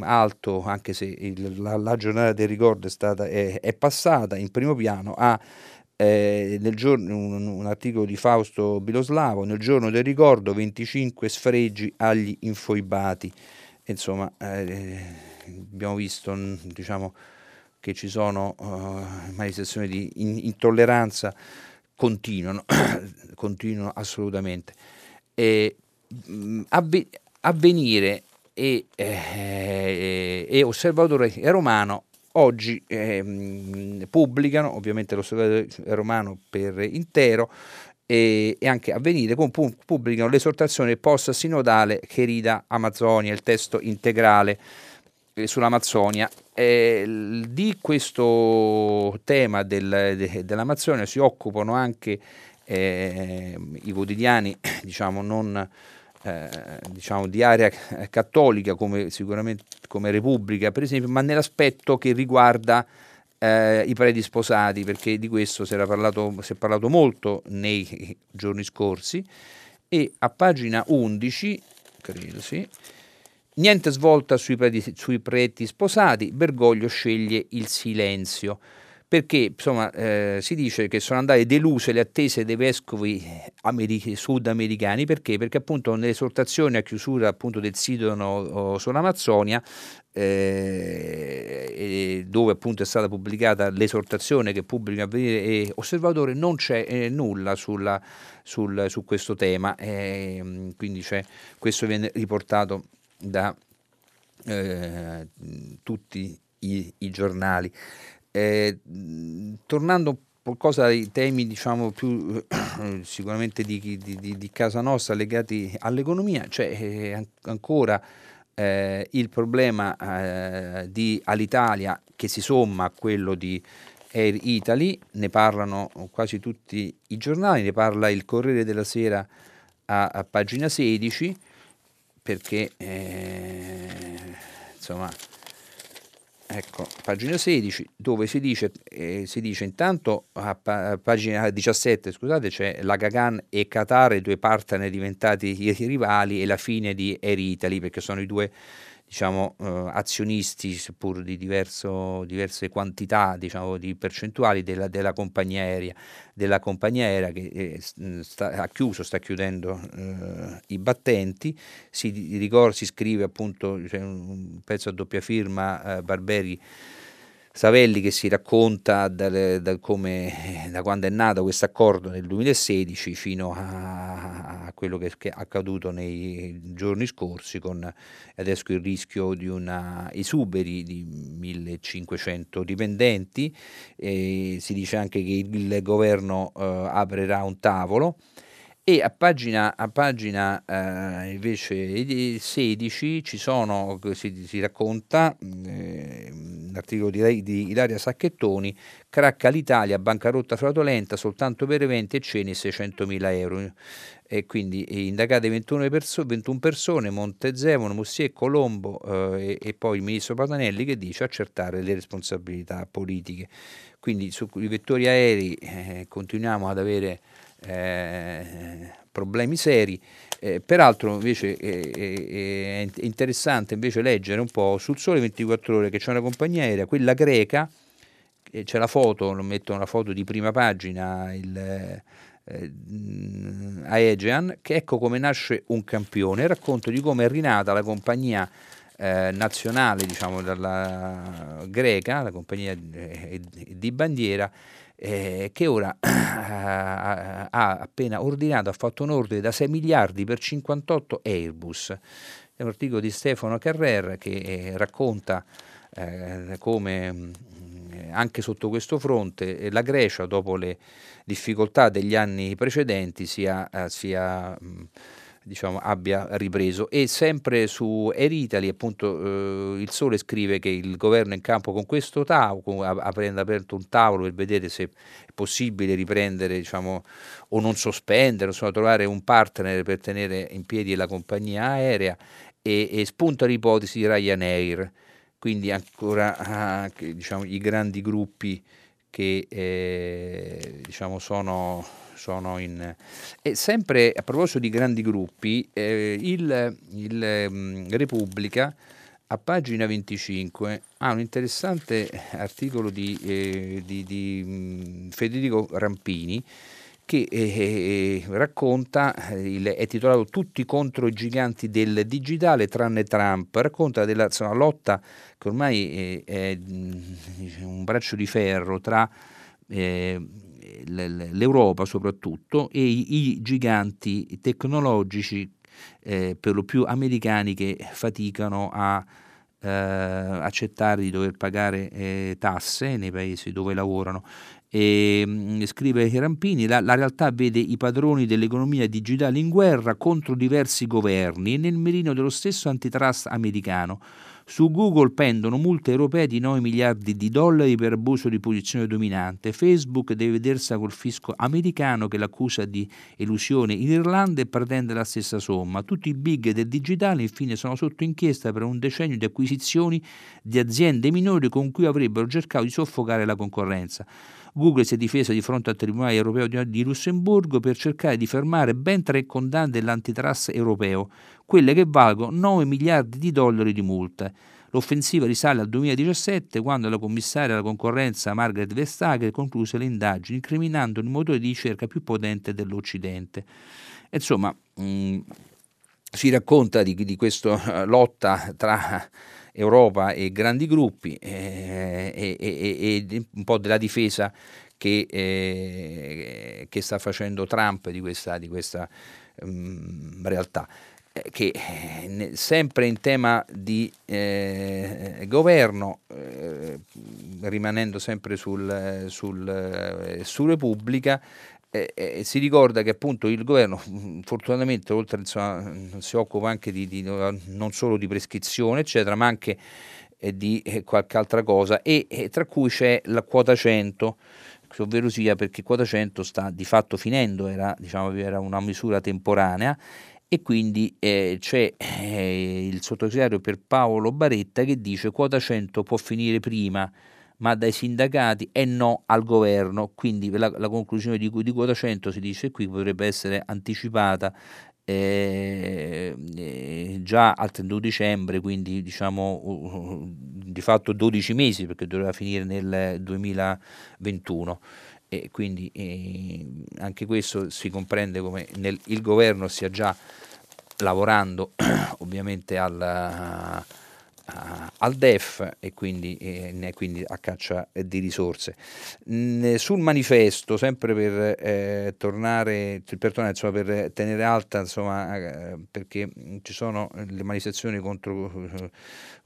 alto, anche se il, la, la, giornata del ricordo è, stata, è, è passata in primo piano, ha eh, nel giorno, un, un, articolo di Fausto Biloslavo, nel giorno del ricordo 25 sfregi agli infoibati. Insomma, eh, abbiamo visto diciamo, che ci sono uh, manifestazioni di in, intolleranza continuano, continuano assolutamente. E, mh, avve, avvenire e, eh, e Osservatore Romano oggi eh, pubblicano, ovviamente l'Osservatore Romano per intero, e, e, anche Avvenire pubblicano l'esortazione post-sinodale che rida Amazzonia, il testo integrale sull'Amazzonia. Eh, di questo tema del, de, dell'Amazzonia si occupano anche eh, i quotidiani diciamo, non, eh, diciamo, di area cattolica come sicuramente come Repubblica per esempio, ma nell'aspetto che riguarda eh, i preti sposati, perché di questo si, parlato, si è parlato molto nei giorni scorsi e a pagina 11, credo sì, niente svolta sui preti, sui preti sposati, Bergoglio sceglie il silenzio. Perché insomma, eh, si dice che sono andate deluse le attese dei vescovi americ- sudamericani. Perché? perché appunto nell'esortazione a chiusura appunto del sito sull'Amazzonia eh, dove appunto è stata pubblicata l'esortazione che pubblica Avvenire e Osservatore non c'è eh, nulla sulla, sul, su questo tema. Eh, quindi questo viene riportato da eh, tutti i, i giornali. Eh, tornando qualcosa ai temi diciamo più eh, sicuramente di, di, di, casa nostra legati all'economia, c'è eh, ancora eh, il problema eh, di Alitalia che si somma a quello di Air Italy, ne parlano quasi tutti i giornali, ne parla il Corriere della Sera a, a pagina 16 perché eh, insomma Ecco, pagina 16, dove si dice, eh, si dice intanto a, pa- a, pagina 17, scusate, c'è la Gagan e Qatar, due partner diventati i rivali e la fine di Air Italy, perché sono i due diciamo, eh, azionisti, seppur di diverso, diverse quantità diciamo, di percentuali della, della, compagnia aerea, della compagnia aerea che eh, sta, ha chiuso, sta chiudendo eh, i battenti, si, ricorda, si scrive appunto cioè, un pezzo a doppia firma eh, Barberi Savelli che si racconta da, da, come, da quando è nato questo accordo nel 2016 fino a, a quello che, è accaduto nei giorni scorsi con adesso il rischio di una esuberi di 1500 dipendenti e si dice anche che il governo eh, aprirà un tavolo e a pagina, a pagina eh, invece 16 ci sono, si, si racconta, eh, l'articolo di, di, Ilaria Sacchettoni, cracca l'Italia, bancarotta fraudolenta soltanto per eventi e cene 600 mila euro. E quindi indagate 21, perso- 21 persone, Montezemolo, Mussier, Colombo eh, e, e, poi il ministro Patanelli che dice accertare le responsabilità politiche. Quindi sui vettori aerei eh, continuiamo ad avere eh, problemi seri. Eh, peraltro invece eh, è interessante invece leggere un po' sul Sole 24 Ore che c'è una compagnia aerea, quella greca, c'è la foto, lo metto una foto di prima pagina, il, eh, Aegean, che ecco come nasce un campione, racconto di come è rinata la compagnia eh, nazionale, diciamo, dalla greca, la compagnia di, di bandiera, eh, che ora ha appena ordinato, ha fatto un ordine da 6 miliardi per 58 Airbus. È un articolo di Stefano Carrer che eh, racconta eh, come mm, anche sotto questo fronte eh, la Grecia, dopo le difficoltà degli anni precedenti, sia, eh, sia mh, mm, diciamo, abbia ripreso. E sempre su Air Italy appunto eh, il Sole scrive che il governo è in campo con questo tavolo ha aperto un tavolo per vedere se è possibile riprendere diciamo, o non sospendere insomma trovare un partner per tenere in piedi la compagnia aerea. E, e spunta l'ipotesi di Ryanair. Quindi ancora diciamo, i grandi gruppi che eh, diciamo sono, sono, in... E sempre a proposito di grandi gruppi, eh, il, il um, Repubblica a pagina 25 ha un interessante articolo di, eh, di, di um, Federico Rampini che eh, racconta, il, è titolato Tutti contro i giganti del digitale tranne Trump, racconta della insomma, lotta che ormai è, è, un braccio di ferro tra eh, l'Europa soprattutto e i, giganti tecnologici eh, per lo più americani che faticano a eh, accettare di dover pagare eh, tasse nei paesi dove lavorano e, mm, scrive Rampini, la, la, realtà vede i padroni dell'economia digitale in guerra contro diversi governi e nel mirino dello stesso antitrust americano. Su Google pendono multe europee di 9 miliardi di dollari per abuso di posizione dominante. Facebook deve vedersi col fisco americano che l'accusa di elusione in Irlanda e pretende la stessa somma. Tutti i big del digitale infine sono sotto inchiesta per un decennio di acquisizioni di aziende minori con cui avrebbero cercato di soffocare la concorrenza. Google si è difesa di fronte al Tribunale europeo di Lussemburgo per cercare di fermare ben tre condanne dell'antitrust europeo, quelle che valgono 9 miliardi di dollari di multe. L'offensiva risale al 2017 quando la commissaria alla concorrenza Margaret Vestager concluse le indagini incriminando il motore di ricerca più potente dell'Occidente. Insomma, mh, mm, si racconta di, di questa uh, lotta tra Europa e grandi gruppi eh, e, e, e, un po' della difesa che, eh, che sta facendo Trump di questa, di questa um, realtà eh, che eh, sempre in tema di eh, governo, eh, rimanendo sempre sul, sul, eh, su Repubblica, eh, eh, si ricorda che appunto il governo mm, fortunatamente oltre insomma, si occupa anche di, di, non solo di prescrizione eccetera ma anche eh, di eh, qualche altra cosa e, tra cui c'è la quota 100 ovvero sia perché quota 100 sta di fatto finendo era, diciamo, era una misura temporanea e quindi eh, c'è eh, il sottosegretario per Paolo Baretta che dice quota 100 può finire prima ma dai sindacati e no al governo. Quindi la, la conclusione di, di quota 100 si dice qui potrebbe essere anticipata eh, eh, già al 31 dicembre, quindi diciamo uh, di fatto 12 mesi perché doveva finire nel 2021 e quindi eh, anche questo si comprende come nel, il governo stia già lavorando ovviamente al al DEF e quindi, eh, quindi, a caccia di risorse. Sul manifesto, sempre per eh, tornare, per, tornare insomma, per tenere alta, insomma, eh, perché ci sono le manifestazioni contro,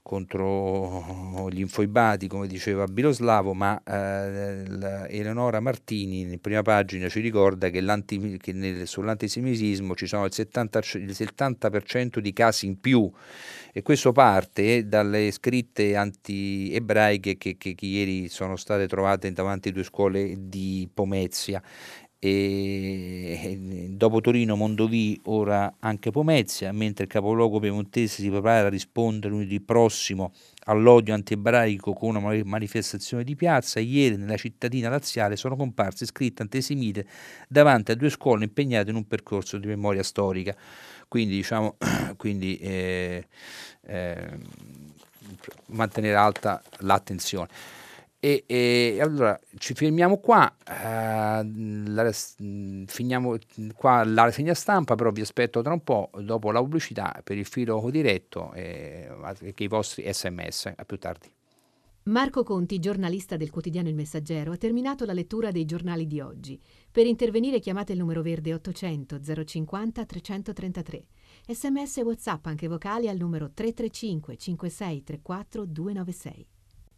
contro gli infoibati, come diceva Biloslavo, ma eh, Eleonora Martini in prima pagina ci ricorda che, che nel, sull'antisemitismo ci sono il 70%, il 70% di casi in più. E questo parte dalle scritte anti-ebraiche che, che, che ieri sono state trovate davanti a due scuole di Pomezia e dopo Torino, Mondovì, ora anche Pomezia, mentre il capoluogo piemontese si prepara a rispondere lunedì prossimo all'odio anti-ebraico con una manifestazione di piazza, ieri nella cittadina laziale sono comparse scritte antisemite davanti a due scuole impegnate in un percorso di memoria storica quindi diciamo quindi, eh, eh, mantenere alta l'attenzione. E, e, allora ci fermiamo qua, eh, la, finiamo qua la rassegna stampa, però vi aspetto tra un po' dopo la pubblicità per il filo diretto e eh, i vostri sms. A più tardi. Marco Conti, giornalista del quotidiano Il Messaggero, ha terminato la lettura dei giornali di oggi. Per intervenire chiamate il numero verde 800 050 333. Sms e WhatsApp anche vocali al numero 335 5634 296.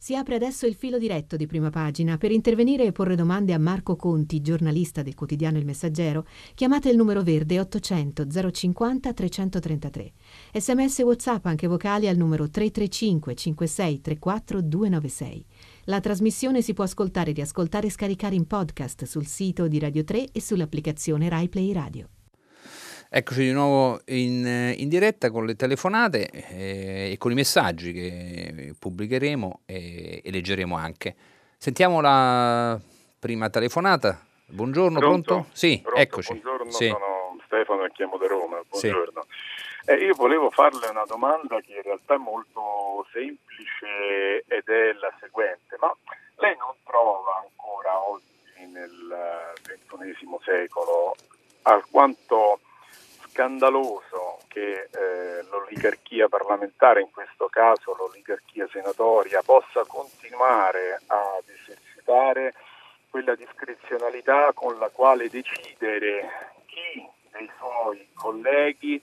Si apre adesso il filo diretto di prima pagina. Per intervenire e porre domande a Marco Conti, giornalista del quotidiano Il Messaggero, chiamate il numero verde 800 050 333. Sms WhatsApp anche vocali al numero 335 5634 296. La trasmissione si può ascoltare, riascoltare e scaricare in podcast sul sito di Radio 3 e sull'applicazione RaiPlay Radio. Eccoci di nuovo in, in diretta con le telefonate eh, e con i messaggi che pubblicheremo e, e, leggeremo anche. Sentiamo la prima telefonata. Buongiorno, pronto? pronto? Sì, pronto, eccoci. Buongiorno, sì. sono Stefano e chiamo da Roma. Buongiorno. Sì. Eh, io volevo farle una domanda che in realtà è molto semplice ed è la seguente, ma lei non trova ancora oggi nel XXI secolo alquanto scandaloso che eh, l'oligarchia parlamentare, in questo caso l'oligarchia senatoria, possa continuare ad esercitare quella discrezionalità con la quale decidere chi dei suoi colleghi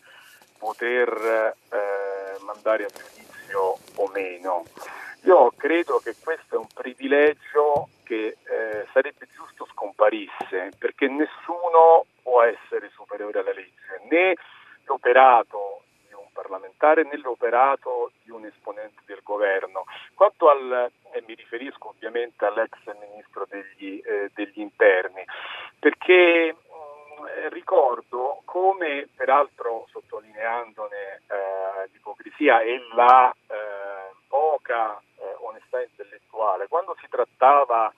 poter eh, mandare a giudizio o meno. Io credo che questo è un privilegio che eh, sarebbe giusto scomparisse, perché nessuno può essere superiore alla legge, né l'operato di un parlamentare né l'operato di un esponente del governo. Quanto al, e mi riferisco ovviamente all'ex ministro degli, eh, degli interni, perché mh, mm, ricordo come, peraltro sottolineandone eh, l'ipocrisia e la eh, poca onestà intellettuale, quando si trattava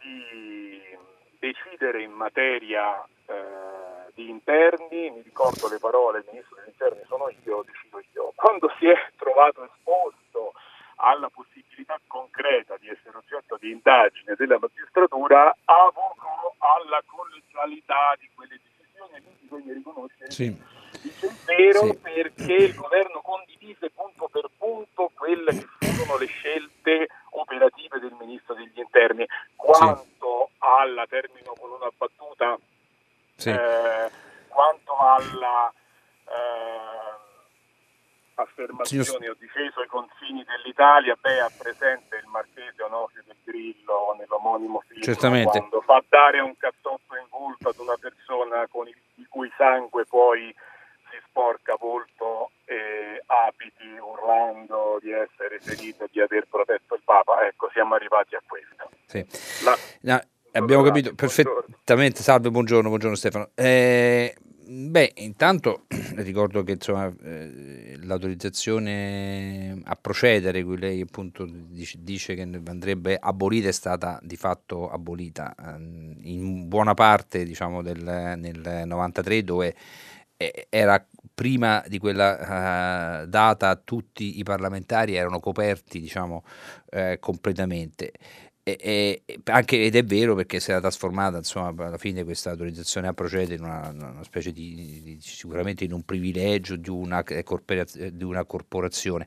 di decidere in materia eh, di interni, mi ricordo le parole, il ministro degli interni sono io, decido io. Quando si è trovato esposto alla possibilità concreta di essere oggetto di indagine della magistratura, avocò alla collegialità di quelle decisioni e quindi bisogna riconoscere sì. Vero sì. perché il governo condivise punto per punto quelle che furono le scelte operative del ministro degli interni. Quanto sì. alla, termino con una battuta, sì. eh, quanto alla eh, affermazioni Signor... ho difeso i confini dell'Italia, beh, ha presente il marchese Onofrio del Grillo nell'omonimo film Certamente. quando fa dare un cazzotto in volto ad una persona con il, di cui sangue poi sporca volto e abiti urlando di essere ferito, di aver protetto il Papa. Ecco, siamo arrivati a questo. Sì. La... No, abbiamo capito perfettamente. Salve, buongiorno, buongiorno Stefano. Eh, beh, intanto ricordo che insomma, eh, l'autorizzazione a procedere, cui lei appunto dice, dice, che andrebbe abolita, è stata di fatto abolita eh, in buona parte diciamo, del, nel 93 dove era prima di quella uh, data tutti i parlamentari erano coperti diciamo eh, completamente. E, e, anche, ed è vero perché si era trasformata insomma alla fine questa autorizzazione a procedere in una, una specie di, di, sicuramente in un privilegio di una, di una corporazione.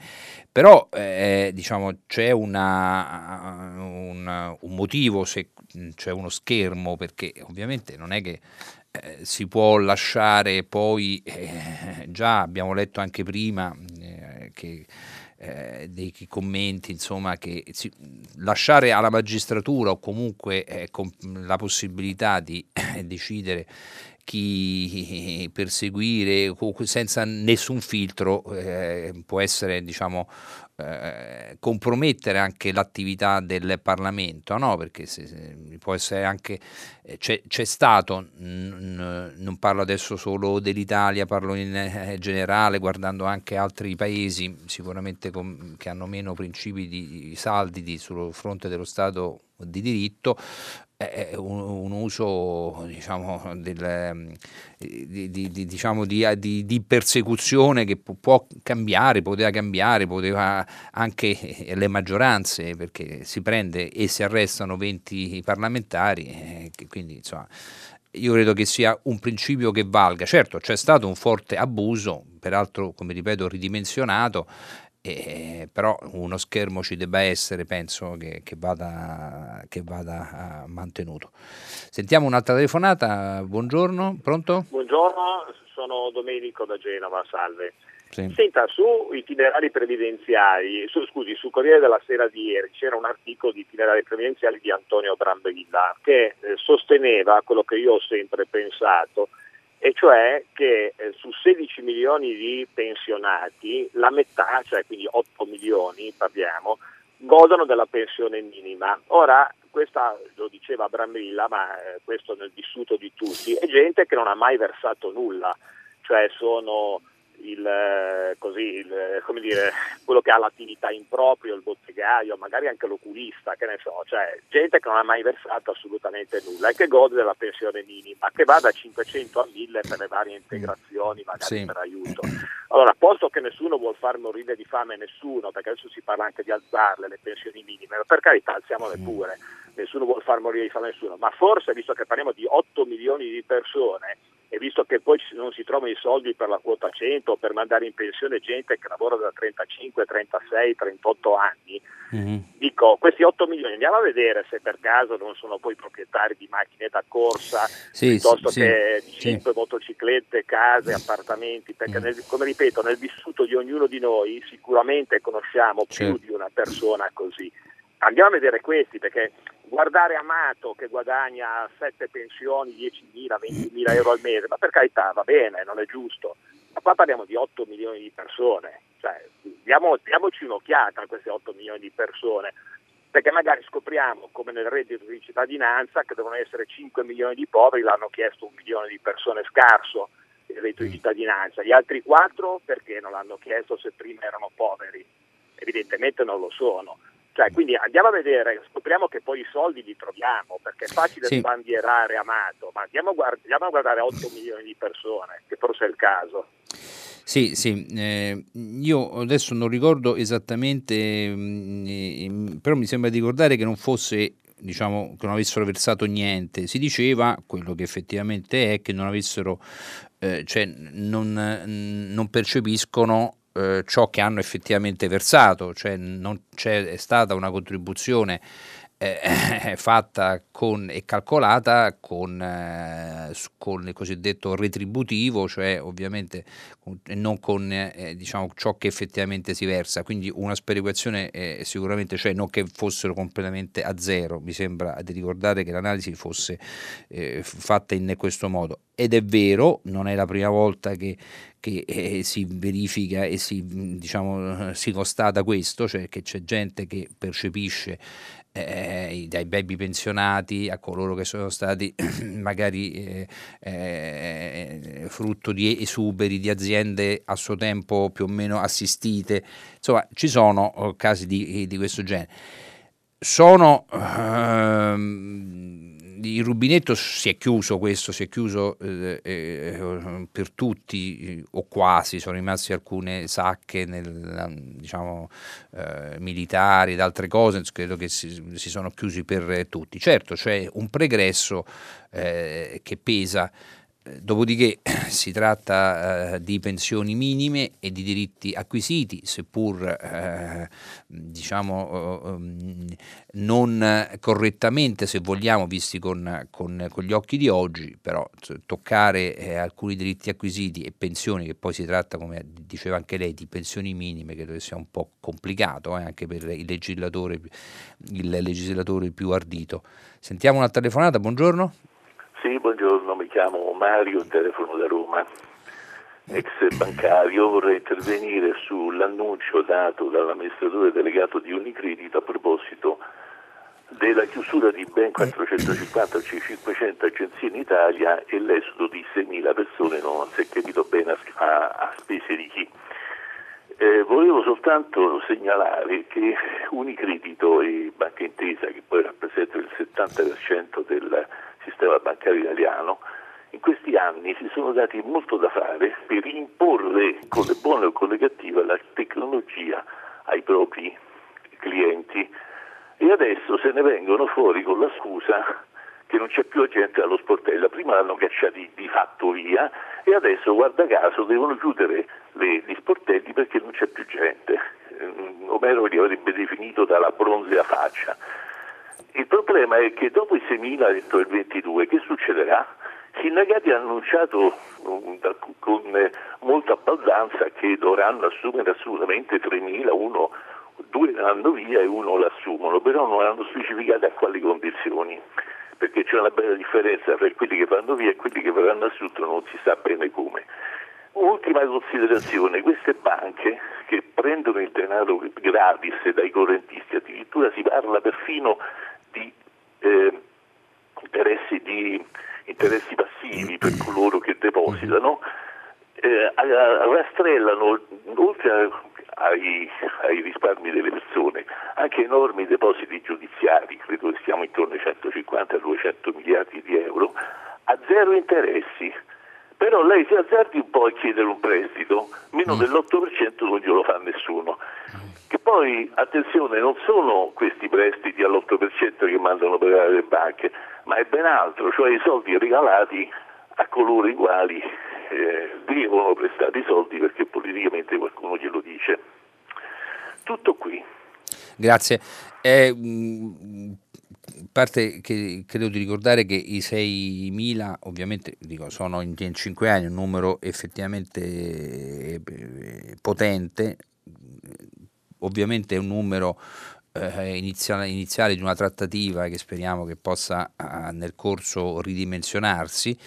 Però eh, diciamo c'è una, una, un motivo se c'è uno schermo perché ovviamente non è che eh, si può lasciare poi, eh, già abbiamo letto anche prima eh, che eh, dei commenti, insomma, che si, lasciare alla magistratura o comunque la possibilità di decidere chi perseguire senza nessun filtro eh, può essere diciamo eh, compromettere anche l'attività del Parlamento, no? perché se, se, può essere anche, eh, c'è, c'è stato, n- non parlo adesso solo dell'Italia, parlo in eh, generale, guardando anche altri paesi sicuramente com- che hanno meno principi di saldi di, sul fronte dello Stato di diritto, è un, un uso diciamo, del, di, di, di, diciamo di, persecuzione che può, può, cambiare, poteva cambiare, poteva anche le maggioranze, perché si prende e si arrestano 20 parlamentari, eh, quindi insomma io credo che sia un principio che valga. Certo, c'è stato un forte abuso, peraltro, come ripeto, ridimensionato, eh, però uno schermo ci debba essere, penso che, che vada, che vada uh, mantenuto. Sentiamo un'altra telefonata, buongiorno, pronto? Buongiorno, sono Domenico da Genova, salve. Sì. Senta, su itinerari previdenziali, su, scusi, sul Corriere della Sera di ieri c'era un articolo di itinerari previdenziali di Antonio Brambilla che eh, sosteneva quello che io ho sempre pensato, e cioè che eh, su 16 milioni di pensionati la metà, cioè quindi 8 milioni parliamo, godono della pensione minima. Ora, questa lo diceva Brambilla, ma eh, questo nel vissuto di tutti, è gente che non ha mai versato nulla cioè sono il, eh, così, il, come dire, quello che ha l'attività in proprio, il bottegaio, magari anche l'oculista, che ne so, cioè gente che non ha mai versato assolutamente nulla e che gode della pensione minima, che va da 500 a 1000 per le varie integrazioni, magari sì. per aiuto. Allora, posto che nessuno vuole far morire di fame nessuno, perché adesso si parla anche di alzarle le pensioni minime, per carità alziamole pure, nessuno vuole far morire di fame nessuno, ma forse, visto che parliamo di 8 milioni di persone, e visto che poi non si trovano i soldi per la quota 100 per mandare in pensione gente che lavora da 35, 36, 38 anni, mm-hmm. dico questi 8 milioni andiamo a vedere se per caso non sono poi proprietari di macchine da corsa sì, piuttosto sì, che di 5 sì. motociclette, case, appartamenti, perché mm. nel, come ripeto nel vissuto di ognuno di noi sicuramente conosciamo più certo. di una persona così. Andiamo a vedere questi perché guardare Amato che guadagna 7 pensioni, 10.000, 20.000 euro al mese, ma per carità va bene, non è giusto, ma qua parliamo di 8 milioni di persone, cioè, diamo, diamoci un'occhiata a queste 8 milioni di persone, perché magari scopriamo, come nel reddito di cittadinanza, che devono essere 5 milioni di poveri, l'hanno chiesto un milione di persone scarso il reddito di mm. cittadinanza, gli altri 4 perché non l'hanno chiesto se prima erano poveri? Evidentemente non lo sono. Cioè, quindi andiamo a vedere, scopriamo che poi i soldi li troviamo, perché è facile sì. sbandierare Amato, ma andiamo a, guard- andiamo a, guardare 8 milioni di persone, che forse è il caso. Sì, sì, eh, io adesso non ricordo esattamente, mm, eh, però mi sembra di ricordare che non fosse diciamo che non avessero versato niente, si diceva quello che effettivamente è che non avessero, eh, cioè non, non percepiscono eh, ciò che hanno effettivamente versato, cioè non c'è stata una contribuzione eh, fatta con, e calcolata con, eh, con, il cosiddetto retributivo, cioè ovviamente non con eh, diciamo, ciò che effettivamente si versa, quindi una sperequazione eh, sicuramente c'è, non che fossero completamente a zero, mi sembra di ricordare che l'analisi fosse eh, fatta in questo modo. Ed è vero, non è la prima volta che, che eh, si verifica e si, diciamo, si constata questo, cioè che c'è gente che percepisce eh, dai baby pensionati a coloro che sono stati magari eh, eh, frutto di esuberi di aziende a suo tempo più o meno assistite, insomma ci sono oh, casi di, di questo genere. Sono ehm, il rubinetto si è chiuso questo, si è chiuso eh, eh, per tutti o quasi, sono rimasti alcune sacche nel, diciamo, eh, militari ed altre cose, credo che si, si, sono chiusi per tutti. Certo c'è un pregresso eh, che pesa Dopodiché si tratta eh, di pensioni minime e di diritti acquisiti, seppur eh, diciamo, eh, non correttamente, se vogliamo, visti con, con, con, gli occhi di oggi, però toccare eh, alcuni diritti acquisiti e pensioni, che poi si tratta, come diceva anche lei, di pensioni minime, credo che sia un po' complicato eh, anche per il legislatore, il legislatore più ardito. Sentiamo una telefonata, buongiorno. Sì, buongiorno, chiamo Mario, telefono da Roma. Ex bancario, vorrei intervenire sull'annuncio dato dall'amministratore delegato di Unicredit a proposito della chiusura di ben 450-500 agenzie in Italia e l'esodo di 6.000 persone, non si è capito bene a, a spese di chi. Eh, volevo soltanto segnalare che Unicredito e Banca Intesa, che poi rappresentano il 70% del sistema bancario italiano, in questi anni si sono dati molto da fare per imporre con le buone o con le cattive la tecnologia ai propri clienti e adesso se ne vengono fuori con la scusa che non c'è più gente allo sportello. Prima l'hanno cacciati di fatto via e adesso, guarda caso, devono chiudere le, gli sportelli perché non c'è più gente. Mm, Omero li avrebbe definito dalla bronzea faccia. Il problema è che dopo i 6.000 detto il 22, che succederà? Sindacati hanno annunciato um, con eh, molta abbastanza che dovranno assumere assolutamente 3.000, uno, due andranno via e uno l'assumono, però non hanno specificato a quali condizioni, perché c'è una bella differenza tra quelli che vanno via e quelli che verranno assunti, non si sa bene come. Ultima considerazione, queste banche che prendono il denaro gratis dai correntisti, addirittura si parla perfino di eh, interessi, di interessi passivi per coloro che depositano, eh, rastrellano, oltre ai, ai, risparmi delle persone, anche enormi depositi giudiziari, credo che siamo intorno ai 150-200 miliardi di euro, a zero interessi. Però lei si azzardi un po' a chiedere un prestito, meno mm. dell'8% non glielo fa nessuno. Che poi, attenzione, non sono questi prestiti all'8% che mandano pagare le banche, ma è ben altro, cioè i soldi regalati a coloro i quali eh, devono prestare i soldi perché politicamente qualcuno glielo dice. Tutto qui. Grazie. Eh, parte che credo di ricordare che i 6.000 ovviamente dico, sono in, in 5 anni un numero effettivamente eh, potente, ovviamente è un numero eh, iniziale, di una trattativa che speriamo che possa eh, nel corso ridimensionarsi,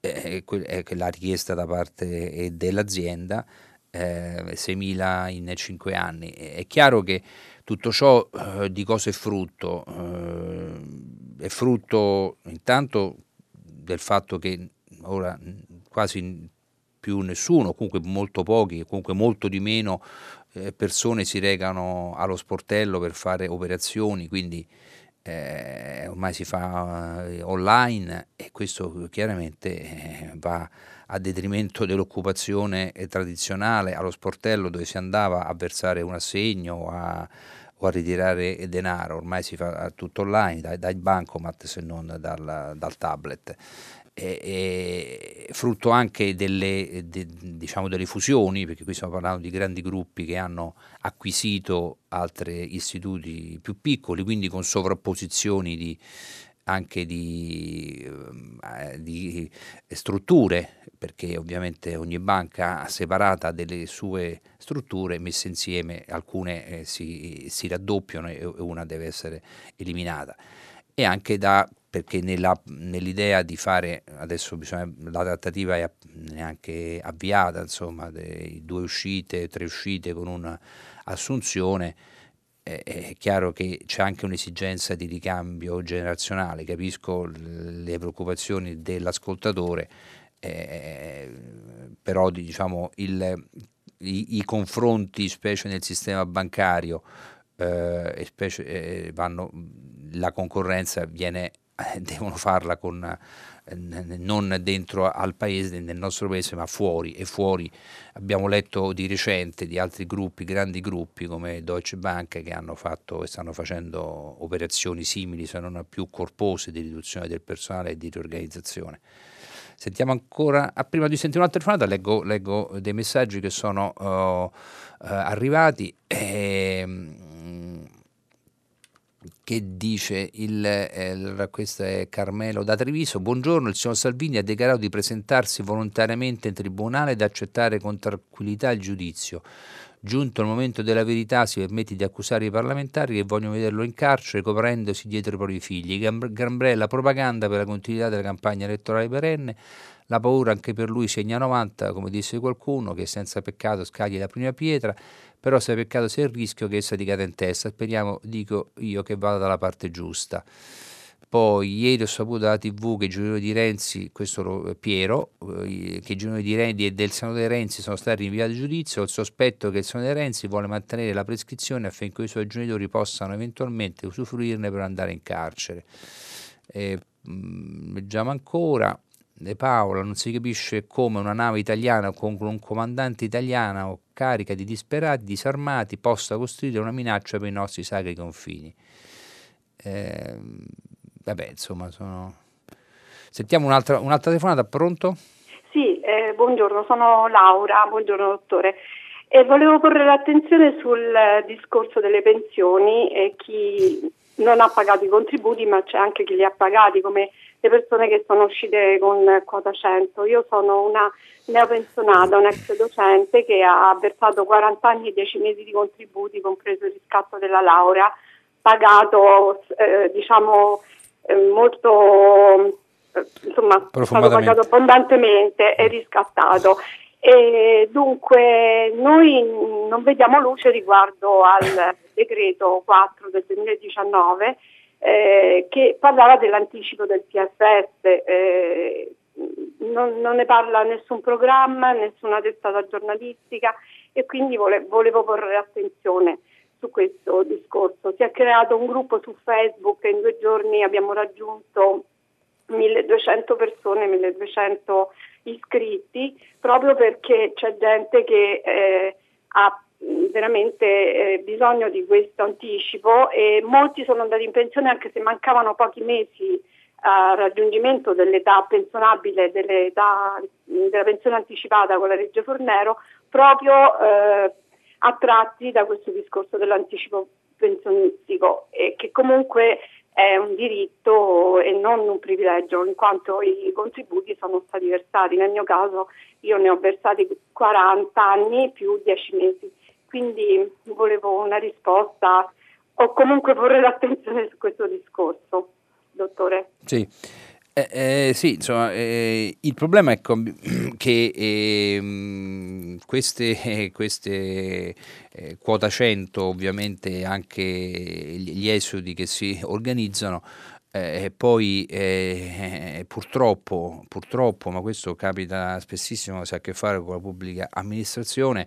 eh, è la richiesta da parte dell'azienda, eh, 6.000 in 5 anni. È chiaro che tutto ciò eh, di cosa è frutto? Eh, è frutto intanto del fatto che ora quasi più nessuno, comunque molto pochi, comunque molto di meno eh, persone si recano allo sportello per fare operazioni, quindi eh, ormai si fa eh, online e questo chiaramente eh, va a detrimento dell'occupazione tradizionale allo sportello dove si andava a versare un assegno a, o a ritirare denaro, ormai si fa tutto online, dai, dai bancomat se non dal, dal tablet. È, frutto anche delle, de, diciamo delle, fusioni, perché qui stiamo parlando di grandi gruppi che hanno acquisito altri istituti più piccoli, quindi con sovrapposizioni di, anche di, eh, di, strutture, perché ovviamente ogni banca separata delle sue strutture messe insieme, alcune eh, si, si raddoppiano e una deve essere eliminata. E anche da perché nella, nell'idea di fare, adesso bisogna, la trattativa è neanche avviata, insomma, due uscite, tre uscite con un'assunzione, è, chiaro che c'è anche un'esigenza di ricambio generazionale, capisco le preoccupazioni dell'ascoltatore, eh, però diciamo, il, i, i confronti, specie nel sistema bancario, eh, specie, eh, vanno, la concorrenza viene devono farla con, non dentro al paese, nel nostro paese, ma fuori. E fuori abbiamo letto di recente di altri gruppi, grandi gruppi come Deutsche Bank, che hanno fatto e stanno facendo operazioni simili, se non più corpose, di riduzione del personale e di riorganizzazione. Sentiamo ancora, ah, prima di sentire un'altra telefonata, leggo, leggo, dei messaggi che sono uh, uh, arrivati. E, um, che dice il, eh, questo è Carmelo da Treviso, buongiorno, il signor Salvini ha dichiarato di presentarsi volontariamente in tribunale ed accettare con tranquillità il giudizio. Giunto il momento della verità si permette di accusare i parlamentari che vogliono vederlo in carcere coprendosi dietro i propri figli. Gran brella propaganda per la continuità della campagna elettorale perenne, la paura anche per lui segna 90, come disse qualcuno, che senza peccato scagli la prima pietra, però se è peccato sia il rischio che essa ti cade in testa, speriamo, dico io, che vada dalla parte giusta. Poi ieri ho saputo dalla tv che i genitori di Renzi, questo lo, Piero, eh, che i genitori di Renzi e del senatore Renzi sono stati rinviati a giudizio, il sospetto che il senatore Renzi vuole mantenere la prescrizione affinché i suoi genitori possano eventualmente usufruirne per andare in carcere. E, mh, mm, leggiamo ancora. De Paola non si capisce come una nave italiana con un comandante italiano carica di disperati disarmati possa costituire una minaccia per i nostri sacri confini. Eh, vabbè, insomma, sono... Sentiamo un'altra, un'altra telefonata, pronto? Sì, eh, buongiorno, sono Laura, buongiorno dottore. E volevo porre l'attenzione sul discorso delle pensioni e chi non ha pagato i contributi, ma c'è anche chi li ha pagati, come le persone che sono uscite con quota 100. Io sono una neopensionata, un ex docente che ha versato 40 anni e 10 mesi di contributi, compreso il riscatto della laurea, pagato eh, diciamo eh, molto eh, insomma è stato pagato abbondantemente e riscattato. E dunque noi non vediamo luce riguardo al decreto 4 del 2019 eh, che parlava dell'anticipo del PFS, eh, non, non, ne parla nessun programma, nessuna testata giornalistica e quindi vole, volevo porre attenzione su questo discorso. Si è creato un gruppo su Facebook e in due giorni abbiamo raggiunto 1200 persone, 1200 iscritti, proprio perché c'è gente che eh, ha veramente eh, bisogno di questo anticipo e molti sono andati in pensione anche se mancavano pochi mesi al raggiungimento dell'età pensionabile dell'età, della pensione anticipata con la legge Fornero proprio eh, attratti da questo discorso dell'anticipo pensionistico e che comunque è un diritto e non un privilegio in quanto i contributi sono stati versati. Nel mio caso io ne ho versati 40 anni più 10 mesi, quindi volevo una risposta o comunque porre l'attenzione su questo discorso, dottore. Sì. Eh, eh, sì, insomma, eh, il problema è che ehm, queste, queste eh, quota 100, ovviamente anche gli esodi che si organizzano, eh, poi eh, purtroppo, purtroppo, ma questo capita spessissimo se ha a che fare con la pubblica amministrazione,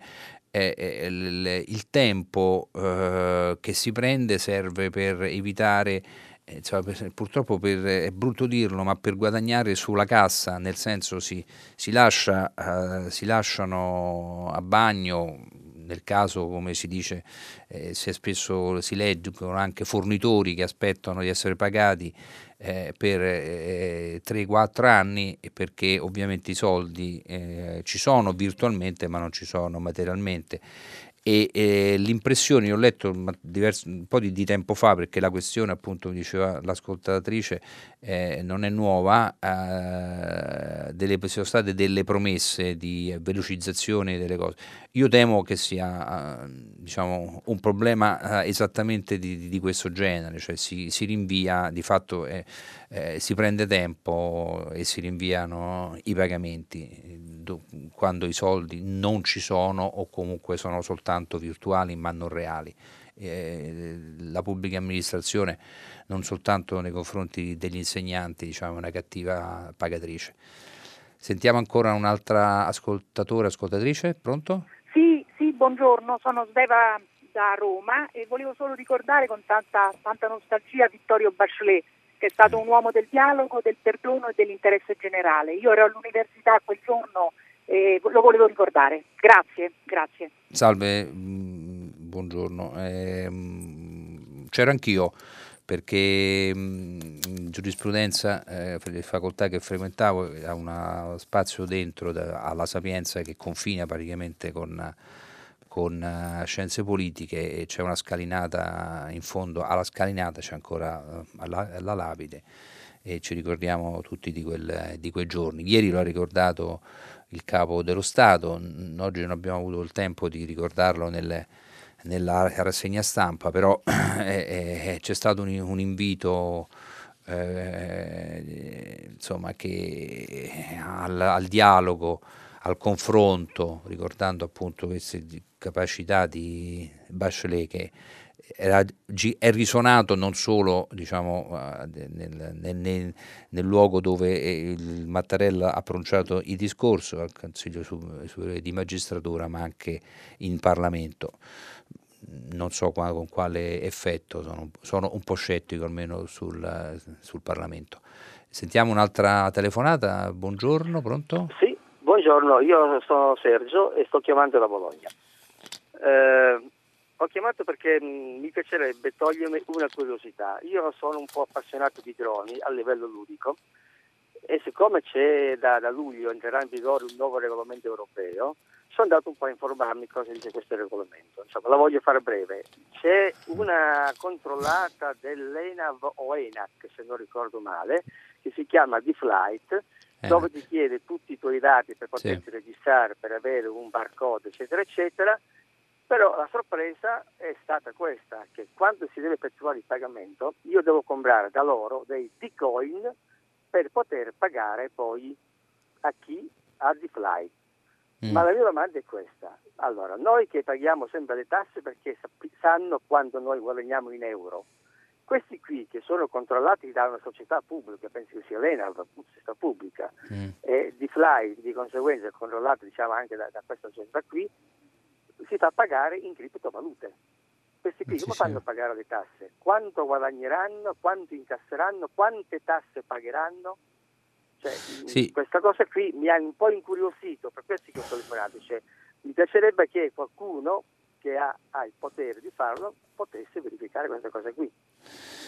il, il, tempo che si prende serve per evitare eh, insomma, purtroppo per, è brutto dirlo, ma per guadagnare sulla cassa, nel senso si, si, lascia, uh, si lasciano a bagno, nel caso come si dice, eh, spesso si leggono anche fornitori che aspettano di essere pagati eh, per eh, 3-4 anni perché ovviamente i soldi eh, ci sono virtualmente ma non ci sono materialmente e eh, l'impressione, io ho letto diverso, un po' di, di, tempo fa perché la questione appunto diceva l'ascoltatrice eh, non è nuova, eh, delle, sono state delle promesse di velocizzazione delle cose. Io temo che sia diciamo, un problema eh, esattamente di, di, questo genere, cioè si, si rinvia, di fatto eh, eh, si prende tempo e si rinviano i pagamenti quando i soldi non ci sono o comunque sono soltanto virtuali ma non reali. Eh, la pubblica amministrazione non soltanto nei confronti degli insegnanti diciamo, è una cattiva pagatrice. Sentiamo ancora un'altra ascoltatore, ascoltatrice, pronto? Sì, sì, buongiorno, sono Sveva da Roma e volevo solo ricordare con tanta, tanta nostalgia Vittorio Bachelet, che è stato un uomo del dialogo, del perdono e dell'interesse generale. Io ero all'università quel giorno e lo volevo ricordare. Grazie, grazie. Salve, mm, buongiorno. Eh, c'ero anch'io perché mm, in giurisprudenza, eh, le facoltà che frequentavo, ha uno spazio dentro da, alla Sapienza che confina praticamente con con uh, scienze politiche e c'è una scalinata in fondo, alla scalinata c'è ancora uh, la, la, lapide e ci ricordiamo tutti di, quel, di, quei giorni. Ieri lo ha ricordato il capo dello Stato, oggi non abbiamo avuto il tempo di ricordarlo nelle, nella rassegna stampa, però eh, eh, c'è stato un, un invito eh, insomma, che, al, al dialogo al confronto, ricordando appunto queste capacità di Bachelet che era, è risuonato non solo diciamo, nel, nel, nel, luogo dove il Mattarella ha pronunciato il discorso al Consiglio di Magistratura, ma anche in Parlamento. Non so qua, con quale effetto, sono, sono, un po' scettico almeno sul, sul Parlamento. Sentiamo un'altra telefonata, buongiorno, pronto? Sì, Buongiorno, io sono Sergio e sto chiamando da Bologna. Eh, ho chiamato perché mh, mi piacerebbe togliermi una curiosità. Io sono un po' appassionato di droni a livello ludico e siccome c'è da, da luglio entrerà in vigore un nuovo regolamento europeo, sono andato un po' a informarmi cosa dice questo regolamento. Insomma, la voglio fare breve. C'è una controllata dell'ENAV o ENAC, se non ricordo male, che si chiama D-Flight. Dove ti chiede tutti i tuoi dati per potersi sì. registrare, per avere un barcode, eccetera, eccetera. Però la sorpresa è stata questa, che quando si deve effettuare il pagamento, io devo comprare da loro dei Bitcoin per poter pagare poi a chi ha di fly. Mm. Ma la mia domanda è questa. Allora, noi che paghiamo sempre le tasse perché sanno quando noi guadagniamo in euro, questi qui che sono controllati da una società pubblica, penso che sia l'ENAV, una società pubblica, mm. e di Fly di conseguenza è controllato diciamo, anche da, da, questa società qui, si fa pagare in criptovalute. Questi qui come fanno a pagare le tasse? Quanto guadagneranno? Quanto incasseranno? Quante tasse pagheranno? Cioè, sì. Questa cosa qui mi ha un po' incuriosito, per questo che ho telefonato. Cioè, mi piacerebbe che qualcuno che ha, ha, il potere di farlo potesse verificare questa cosa qui.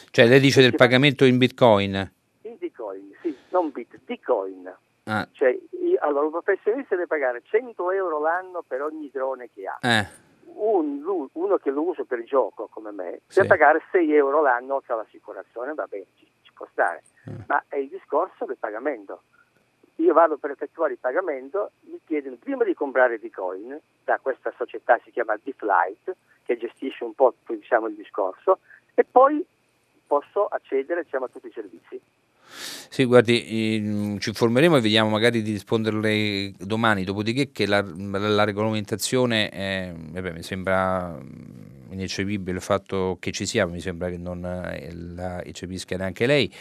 Cioè lei dice del pagamento in bitcoin? In bitcoin, sì, non bit, bitcoin. Ah. Cioè, io, allora un professionista deve pagare 100 euro l'anno per ogni drone che ha. Eh. Un, uno che lo usa per gioco come me sì. deve pagare 6 euro l'anno oltre l'assicurazione, va bene, ci, ci può stare. Eh. Ma è il discorso del pagamento io vado per effettuare il pagamento, mi chiedono prima di comprare Bitcoin da questa società, si chiama D-Flight, che gestisce un po' diciamo, il discorso, e poi posso accedere diciamo, a tutti i servizi. Sì, guardi, ci informeremo e vediamo magari di risponderle domani, dopodiché che la, la regolamentazione è, vabbè, mi sembra ineccepibile il fatto che ci sia, mi sembra che non eh, la eccepisca neanche lei.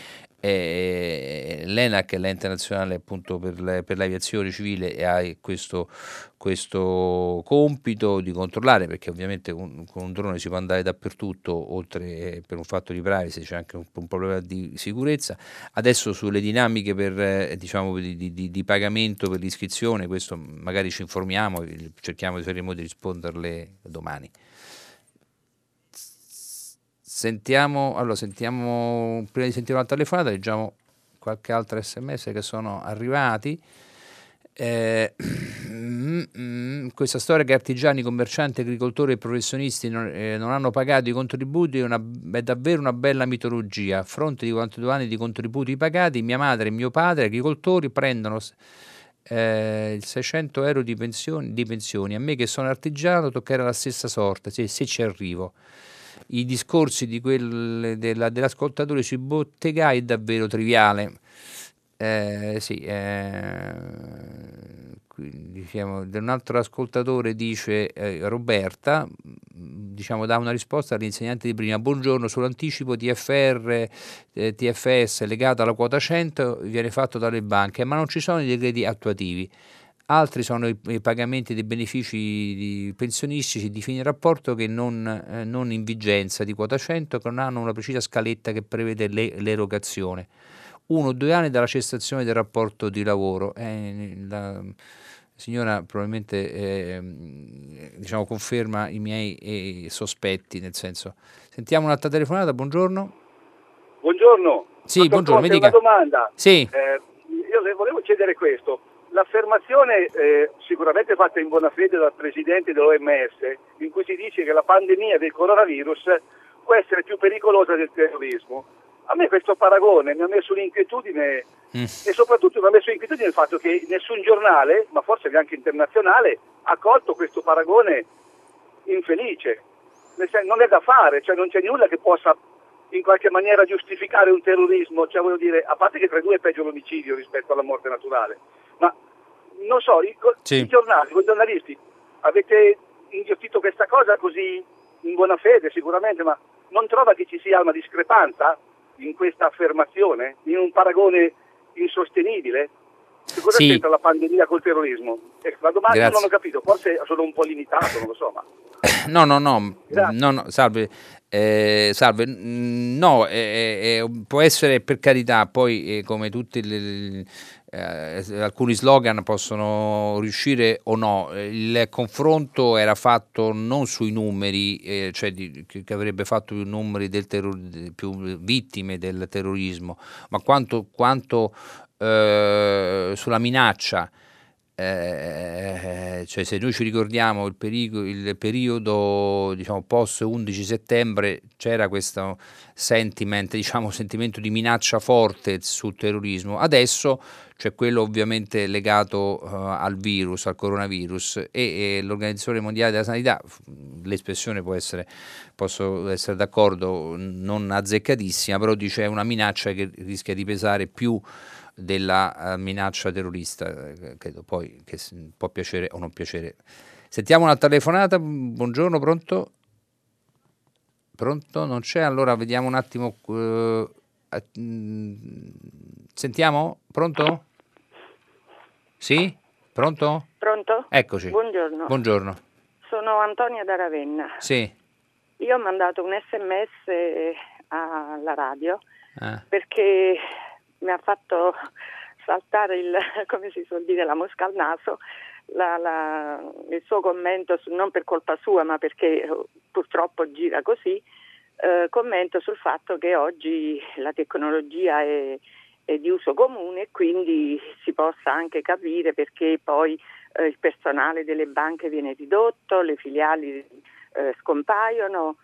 Eh, L'ENAC è l'ente nazionale appunto per, le, per l'aviazione civile ha questo, questo, compito di controllare perché ovviamente con, con, un drone si può andare dappertutto oltre per un fatto di privacy c'è anche un, un problema di sicurezza. Adesso sulle dinamiche per, eh, diciamo, di, di, di, pagamento per l'iscrizione questo magari ci informiamo cerchiamo di risponderle domani Sentiamo, allora, sentiamo, prima di sentire una telefonata, leggiamo qualche altro sms che sono arrivati. Eh, mm, mm, questa storia che artigiani, commercianti, agricoltori e professionisti non, eh, non hanno pagato i contributi è, una, è, davvero una bella mitologia. A fronte di 42 anni di contributi pagati, mia madre e mio padre, agricoltori, prendono eh, 600 euro di pensioni, di pensioni. A me che sono artigiano toccherà la stessa sorte, se, se ci arrivo i discorsi di quel, della, dell'ascoltatore sui bottegai è davvero triviale. Eh, sì, eh, diciamo, un altro ascoltatore dice eh, Roberta diciamo, dà una risposta all'insegnante di prima buongiorno sull'anticipo TFR eh, TFS legato alla quota 100 viene fatto dalle banche ma non ci sono i decreti attuativi altri sono i, i pagamenti dei benefici pensionistici di fine rapporto che non, eh, non, in vigenza di quota 100, che non hanno una precisa scaletta che prevede le, l'erogazione. Uno o due anni dalla cessazione del rapporto di lavoro. Eh, la signora probabilmente eh, diciamo, conferma i miei eh, sospetti, nel senso. Sentiamo un'altra telefonata, buongiorno. Buongiorno. Sì, buongiorno, mi dica. una domanda. Sì. Eh, io le volevo chiedere questo l'affermazione eh, sicuramente fatta in buona fede dal presidente dell'OMS, in cui si dice che la pandemia del coronavirus può essere più pericolosa del terrorismo. A me questo paragone mi ha messo un'inquietudine mm. e soprattutto mi ha messo l'inquietudine il fatto che nessun giornale, ma forse neanche internazionale, ha colto questo paragone infelice. Non è da fare, cioè non c'è nulla che possa in qualche maniera giustificare un terrorismo, cioè voglio dire, a parte che tra i due è peggio l'omicidio rispetto alla morte naturale, ma non so, i, sì. i giornali, voi giornalisti, avete inghiottito questa cosa così in buona fede sicuramente, ma non trova che ci sia una discrepanza in questa affermazione, in un paragone insostenibile? Che cosa sì. c'entra la pandemia col terrorismo? Ecco, la domanda Grazie. non ho capito, forse sono un po' limitato, non lo so, ma... No, no, no, no, no salve, eh, salve, no, eh, eh, può essere per carità, poi eh, come tutti le, eh, alcuni slogan possono riuscire o no. Il confronto era fatto non sui numeri, eh, cioè di, che, avrebbe fatto più numeri del terror, più vittime del terrorismo, ma quanto, quanto eh, sulla minaccia. Eh, cioè se noi ci ricordiamo il, perigo, il periodo diciamo, post 11 settembre c'era questo sentiment, diciamo, sentimento di minaccia forte sul terrorismo. Adesso c'è quello ovviamente legato uh, al virus, al coronavirus e, e, l'Organizzazione Mondiale della Sanità, l'espressione può essere, posso essere d'accordo, non azzeccatissima, però dice è una minaccia che rischia di pesare più della uh, minaccia terrorista, eh, credo poi che può piacere o non piacere. Sentiamo una telefonata, buongiorno, pronto? Pronto? Non c'è? Allora vediamo un attimo. Uh, sentiamo? Pronto? Sì? Pronto? Pronto? Eccoci. Buongiorno. Buongiorno. Sono Antonia da Ravenna. Sì. Io ho mandato un sms alla radio eh. perché mi ha fatto saltare il, come si suol dire, la mosca al naso la, la, il suo commento, su, non per colpa sua ma perché eh, purtroppo gira così, eh, commento sul fatto che oggi la tecnologia è, è, di uso comune e quindi si possa anche capire perché poi eh, il personale delle banche viene ridotto, le filiali eh, scompaiono.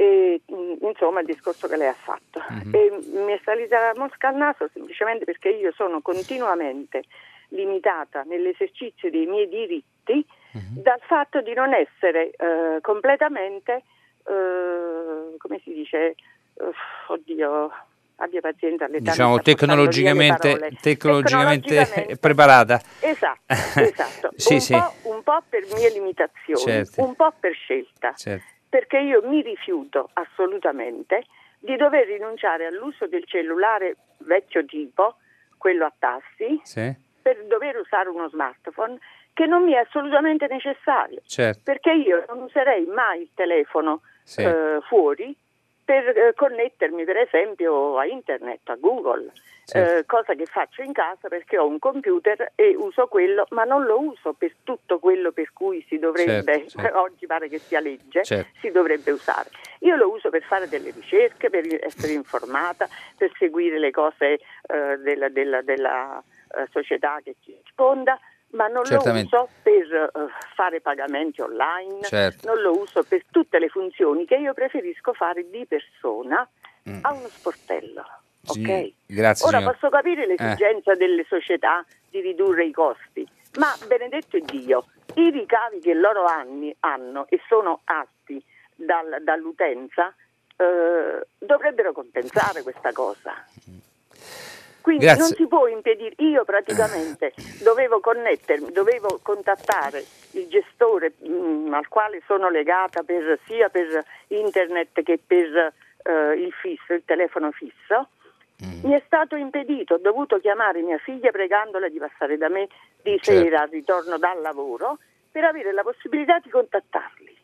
E, mm, insomma il discorso che lei ha fatto. Mm-hmm. E mi è salita la mosca al naso semplicemente perché io sono continuamente limitata nell'esercizio dei miei diritti uh-huh. dal fatto di non essere eh, completamente, eh, come si dice, uh, oddio, abbia pazienza all'età diciamo tecnologicamente, tecnologicamente, tecnologicamente, preparata esatto, esatto. sì, un, sì. Po', un, Po', per mie limitazioni certo. un po' per scelta certo. Perché io mi rifiuto assolutamente di dover rinunciare all'uso del cellulare vecchio tipo quello a tassi sì per dover usare uno smartphone che non mi è assolutamente necessario. Certo. Perché io non userei mai il telefono sì. eh, fuori per eh, connettermi per esempio a internet, a Google, certo. eh, cosa che faccio in casa perché ho un computer e uso quello, ma non lo uso per tutto quello per cui si dovrebbe, certo, certo. oggi pare che sia legge, certo. si dovrebbe usare. Io lo uso per fare delle ricerche, per essere informata, per seguire le cose eh, della, della, della eh, società che ci risponda, ma non Certamente. lo uso per uh, fare pagamenti online, certo. non lo uso per tutte le funzioni che io preferisco fare di persona mm. a uno sportello. Sì, okay? grazie, Ora signor. posso capire l'esigenza eh. delle società di ridurre i costi, ma benedetto Dio, i ricavi che loro anni hanno e sono alti dal, dall'utenza eh, dovrebbero compensare questa cosa. Quindi Grazie. non si può impedire, io praticamente dovevo connettermi, dovevo contattare il gestore mh, mm, al quale sono legata per, sia per internet che per uh, il fisso, il telefono fisso. Mm. Mi è stato impedito, ho dovuto chiamare mia figlia pregandola di passare da me di certo. sera al ritorno dal lavoro per avere la possibilità di contattarli.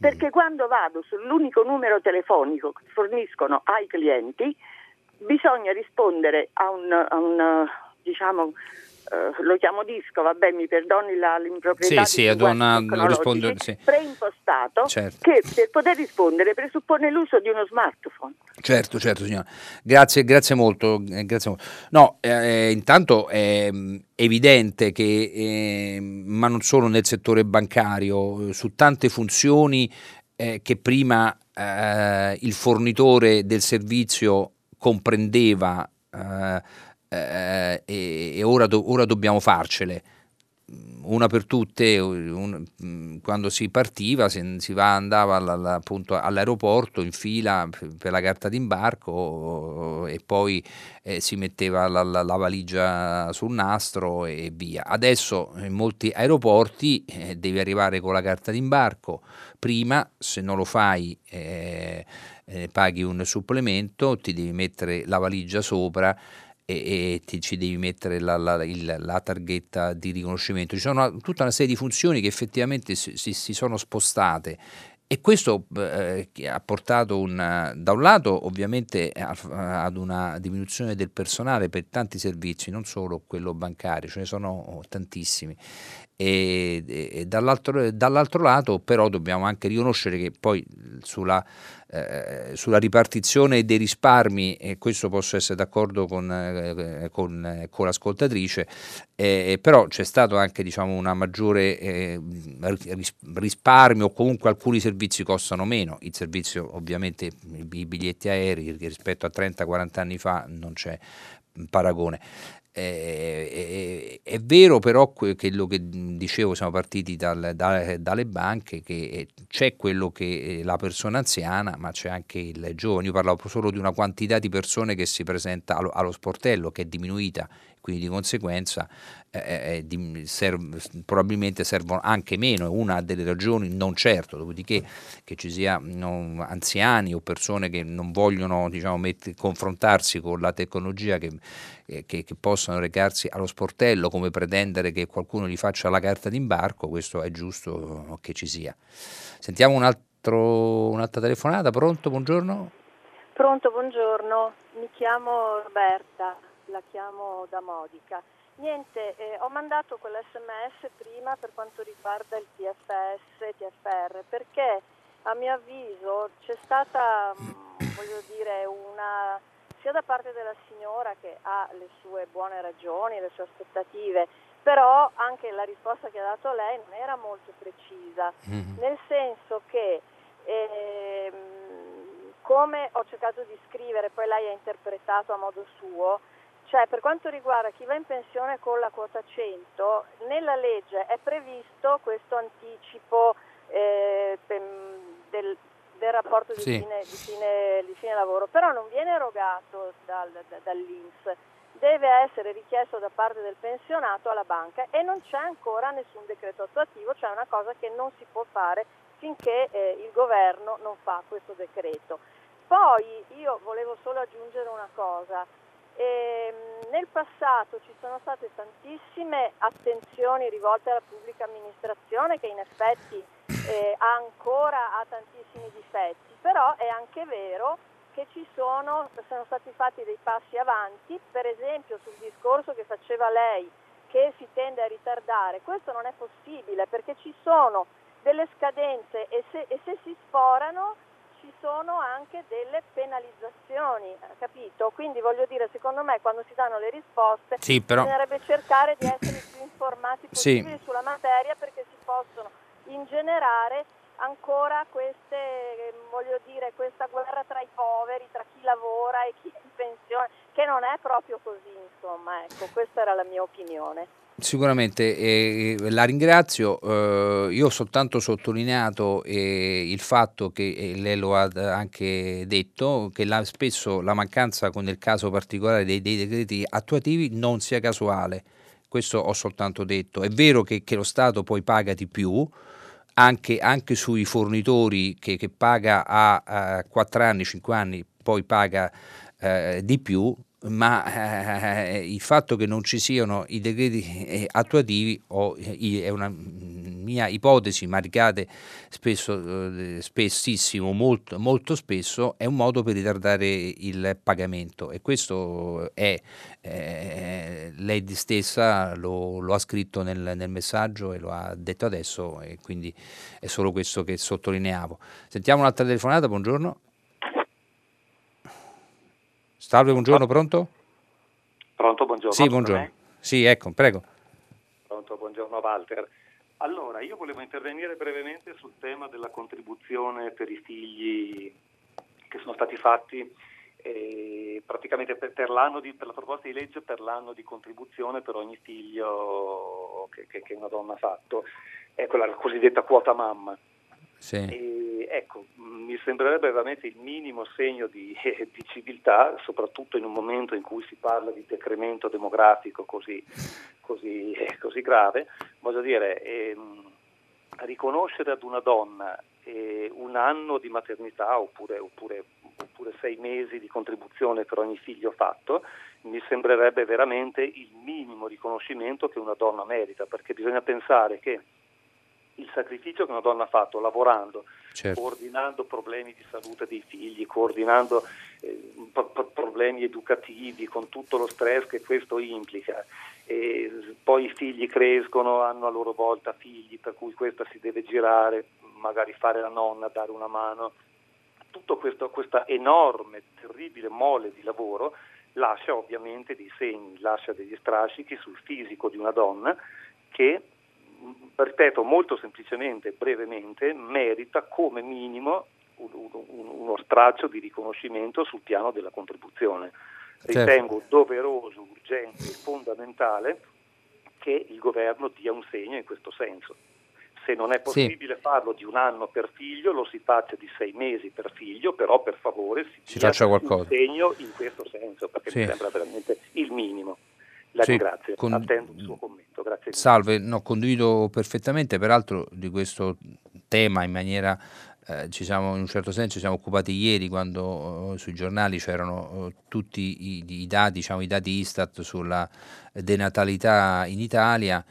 Perché mm. quando vado sull'unico numero telefonico che forniscono ai clienti, bisogna rispondere a un, a un diciamo, Uh, lo chiamo disco, vabbè mi perdoni la, l'improprietà sì, sì, ad una, rispondere, sì. preimpostato certo. che per poter rispondere presuppone l'uso di uno smartphone. Certo, certo signora, grazie, grazie molto. Eh, grazie molto. No, eh, intanto è mm, evidente che, eh, ma non solo nel settore bancario, su tante funzioni eh, che prima eh, il fornitore del servizio comprendeva eh, eh, e, ora, do, ora, dobbiamo farcele. Una per tutte, un, quando si partiva, si, si va, andava alla, appunto all'aeroporto in fila per la carta d'imbarco e poi eh, si metteva la, la, la, valigia sul nastro e via. Adesso in molti aeroporti eh, devi arrivare con la carta d'imbarco prima, se non lo fai eh, paghi un supplemento, ti devi mettere la valigia sopra e, e ti, ci devi mettere la, la, il, la, targhetta di riconoscimento. Ci sono tutta una serie di funzioni che effettivamente si, si, si sono spostate e questo eh, ha portato un, da un lato ovviamente ad una diminuzione del personale per tanti servizi, non solo quello bancario, ce ne sono tantissimi. E, e dall'altro, dall'altro, lato però dobbiamo anche riconoscere che poi sulla eh, sulla ripartizione dei risparmi, e questo posso essere d'accordo con, eh, con, eh, con l'ascoltatrice, eh, però c'è stato anche diciamo, una maggiore eh, risparmio o comunque alcuni servizi costano meno, il servizio ovviamente i biglietti aerei rispetto a 30-40 anni fa non c'è paragone. Eh, è, è, vero però quello che dicevo, siamo partiti dal, da, dalle banche, che c'è quello che è la persona anziana, ma c'è anche il giovane. Io parlavo solo di una quantità di persone che si presenta allo, allo sportello, che è diminuita quindi di conseguenza eh, di, serv- probabilmente servono anche meno, è una delle ragioni, non certo, dopodiché che ci siano anziani o persone che non vogliono diciamo, met- confrontarsi con la tecnologia che, eh, che, che possano recarsi allo sportello come pretendere che qualcuno gli faccia la carta d'imbarco, questo è giusto che ci sia. Sentiamo un altro, un'altra telefonata, pronto? Buongiorno. Pronto, buongiorno, mi chiamo Roberta, la chiamo da Modica. Niente, eh, ho mandato quell'SMS prima per quanto riguarda il TFS e TFR perché a mio avviso c'è stata, mm, voglio dire, una sia da parte della signora che ha le sue buone ragioni, le sue aspettative, però anche la risposta che ha dato lei non era molto precisa, mm-hmm. nel senso che eh, come ho cercato di scrivere, poi lei ha interpretato a modo suo, cioè, per quanto riguarda chi va in pensione con la quota 100, nella legge è previsto questo anticipo eh, del, del, rapporto di, sì. fine, di, fine, di, fine, lavoro, però non viene erogato dal, dall'Inps, deve essere richiesto da parte del pensionato alla banca e non c'è ancora nessun decreto attuativo, cioè una cosa che non si può fare finché eh, il governo non fa questo decreto. Poi io volevo solo aggiungere una cosa e, ehm, nel passato ci sono state tantissime attenzioni rivolte alla pubblica amministrazione che in effetti eh, ancora ha tantissimi difetti, però è anche vero che ci sono, sono stati fatti dei passi avanti, per esempio sul discorso che faceva lei che si tende a ritardare, questo non è possibile perché ci sono delle scadenze e se, e se si sforano ci sono anche delle penalizzazioni, capito? Quindi voglio dire, secondo me quando si danno le risposte sì, però... bisognerebbe cercare di essere più informati possibili sì. sulla materia perché si possono ingenerare ancora queste, voglio dire, questa guerra tra i poveri, tra chi lavora e chi è in pensione, che non è proprio così, insomma, ecco, questa era la mia opinione. Sicuramente, eh, la ringrazio. Eh, io ho soltanto sottolineato eh, il fatto che lei lo ha anche detto, che la, spesso la mancanza nel caso particolare dei, dei, decreti attuativi non sia casuale. Questo ho soltanto detto. È vero che, che lo Stato poi paga di più, anche, anche sui fornitori che, che paga a, a 4 anni, 5 anni, poi paga eh, di più, ma eh, il fatto che non ci siano i decreti eh, attuativi o, eh, è una mia ipotesi, ma ricade spesso, eh, spessissimo, molto, molto, spesso, è un modo per ritardare il pagamento e questo è, eh, lei stessa lo, lo ha scritto nel, nel, messaggio e lo ha detto adesso e quindi è solo questo che sottolineavo. Sentiamo un'altra telefonata, buongiorno. Salve, buongiorno, pronto? Pronto, buongiorno. Sì, buongiorno. Sì, ecco, prego. Pronto, buongiorno Walter. Allora, io volevo intervenire brevemente sul tema della contribuzione per i figli che sono stati fatti eh, praticamente per, per, di, per, la proposta di legge per l'anno di contribuzione per ogni figlio che, che, che una donna ha fatto, ecco la cosiddetta quota mamma. Sì. E, ecco, mi sembrerebbe veramente il minimo segno di, di, civiltà, soprattutto in un momento in cui si parla di decremento demografico così, così, così grave, voglio dire, ehm, riconoscere ad una donna eh, un anno di maternità oppure, oppure, oppure sei mesi di contribuzione per ogni figlio fatto, mi sembrerebbe veramente il minimo riconoscimento che una donna merita, perché bisogna pensare che il sacrificio che una donna ha fatto lavorando, certo. coordinando problemi di salute dei figli, coordinando eh, pro- problemi educativi con tutto lo stress che questo implica. E poi i figli crescono, hanno a loro volta figli, per cui questa si deve girare, magari fare la nonna, dare una mano. Tutta questa enorme, terribile mole di lavoro lascia ovviamente dei segni, lascia degli strascichi sul fisico di una donna che ripeto molto semplicemente e brevemente, merita come minimo un, un, uno straccio di riconoscimento sul piano della contribuzione. Certo. Ritengo doveroso, urgente e fondamentale che il governo dia un segno in questo senso. Se non è possibile sì. farlo di un anno per figlio, lo si faccia di sei mesi per figlio, però per favore si, si faccia qualcosa. un segno in questo senso, perché sì. mi sembra veramente il minimo. La sì, ringrazio, con... attendo il suo commento. Grazie. Salve, no, condivido perfettamente, peraltro di questo tema in maniera eh, ci siamo, in un certo senso ci siamo occupati ieri quando eh, sui giornali c'erano eh, tutti i, i, dati, diciamo, i dati Istat sulla denatalità in Italia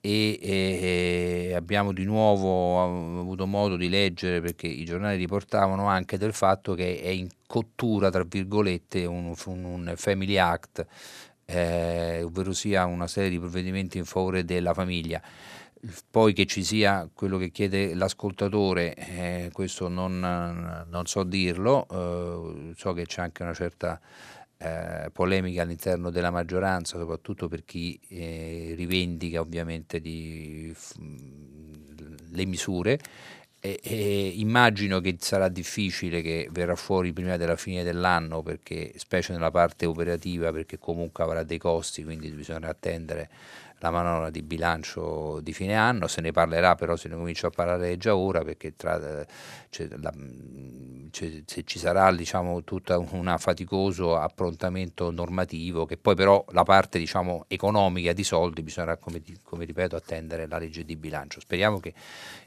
e, e, abbiamo di nuovo avuto modo di leggere perché i giornali riportavano anche del fatto che è in cottura, tra virgolette, un, un Family Act, eh, ovvero sia una serie di provvedimenti in favore della famiglia poi che ci sia quello che chiede l'ascoltatore, eh, questo non, non, so dirlo, eh, so che c'è anche una certa eh, polemica all'interno della maggioranza, soprattutto per chi eh, rivendica ovviamente di, f, le misure. E, e immagino che sarà difficile che verrà fuori prima della fine dell'anno, perché, specie nella parte operativa, perché comunque avrà dei costi, quindi bisognerà attendere la manovra di bilancio di fine anno, se ne parlerà però se ne comincia a parlare già ora perché tra, la, se ci sarà diciamo, tutto un faticoso approntamento normativo che poi però la parte diciamo, economica di soldi bisognerà come, come ripeto attendere la legge di bilancio. Speriamo che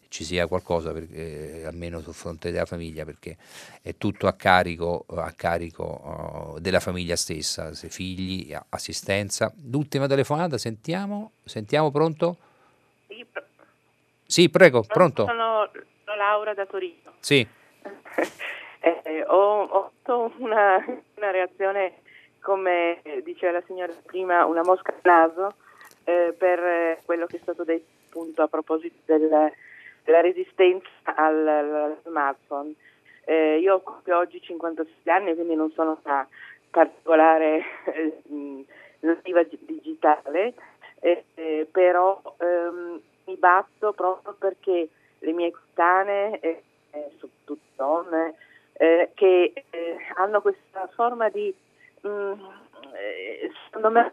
ci sia qualcosa per, eh, almeno sul fronte della famiglia perché è tutto a carico, a carico uh, della famiglia stessa, se figli, assistenza. L'ultima telefonata, sentiamo, sentiamo pronto? Sì, sì prego, pronto. Sono Laura da Torino. Sì. eh, ho, ho avuto una, una, reazione, come diceva la signora prima, una mosca al naso eh, per quello che è stato detto appunto a proposito del la resistenza al, al smartphone. Eh, io proprio oggi 56 anni, quindi non sono una particolare eh, nativa digitale, eh, eh, però ehm, mi batto proprio perché le mie coetanee, eh, soprattutto donne, eh, che hanno questa forma di, mh, mm, secondo me,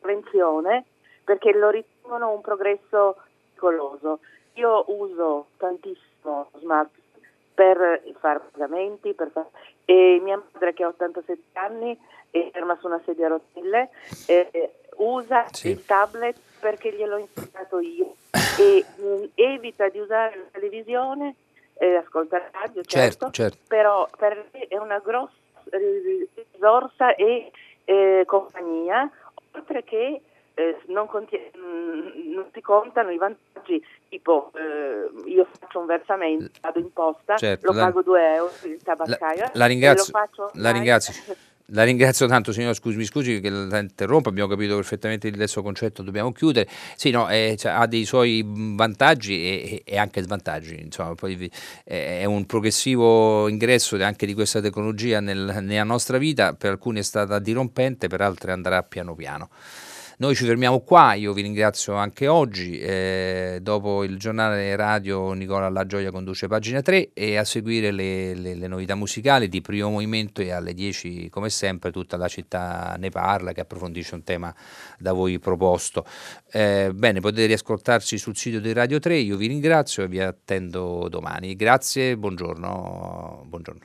prevenzione, perché lo ritengono un progresso pericoloso. Io uso tantissimo smartphone per fare pagamenti, per fare... e mia madre che ha 87 anni è ferma su una sedia a rotelle, eh, usa sì. il tablet perché gliel'ho insegnato io e mh, evita di usare la televisione, eh, ascolta la radio, certo, certo, certo, però per me è una grossa risorsa e eh, compagnia, oltre che eh, non, contie- mh, non, si contano i vantaggi, tipo eh, io faccio un versamento, vado in posta, certo, lo la, pago 2 euro il tabaccaio. La, la ringrazio. La ringrazio. La ringrazio tanto signor, scusi, mi scusi che la interrompo, abbiamo capito perfettamente il suo concetto, dobbiamo chiudere. Sì, no, eh, cioè, ha dei suoi vantaggi e, e anche svantaggi, insomma, poi eh, è un progressivo ingresso anche di questa tecnologia nel, nella nostra vita, per alcuni è stata dirompente, per altri andrà piano piano. Noi ci fermiamo qua, io vi ringrazio anche oggi, eh, dopo il giornale radio Nicola La Gioia conduce pagina 3 e a seguire le, le, le, novità musicali di primo movimento e alle 10 come sempre tutta la città ne parla che approfondisce un tema da voi proposto. Eh, bene, potete riascoltarci sul sito di Radio 3, io vi ringrazio e vi attendo domani. Grazie, buongiorno. buongiorno.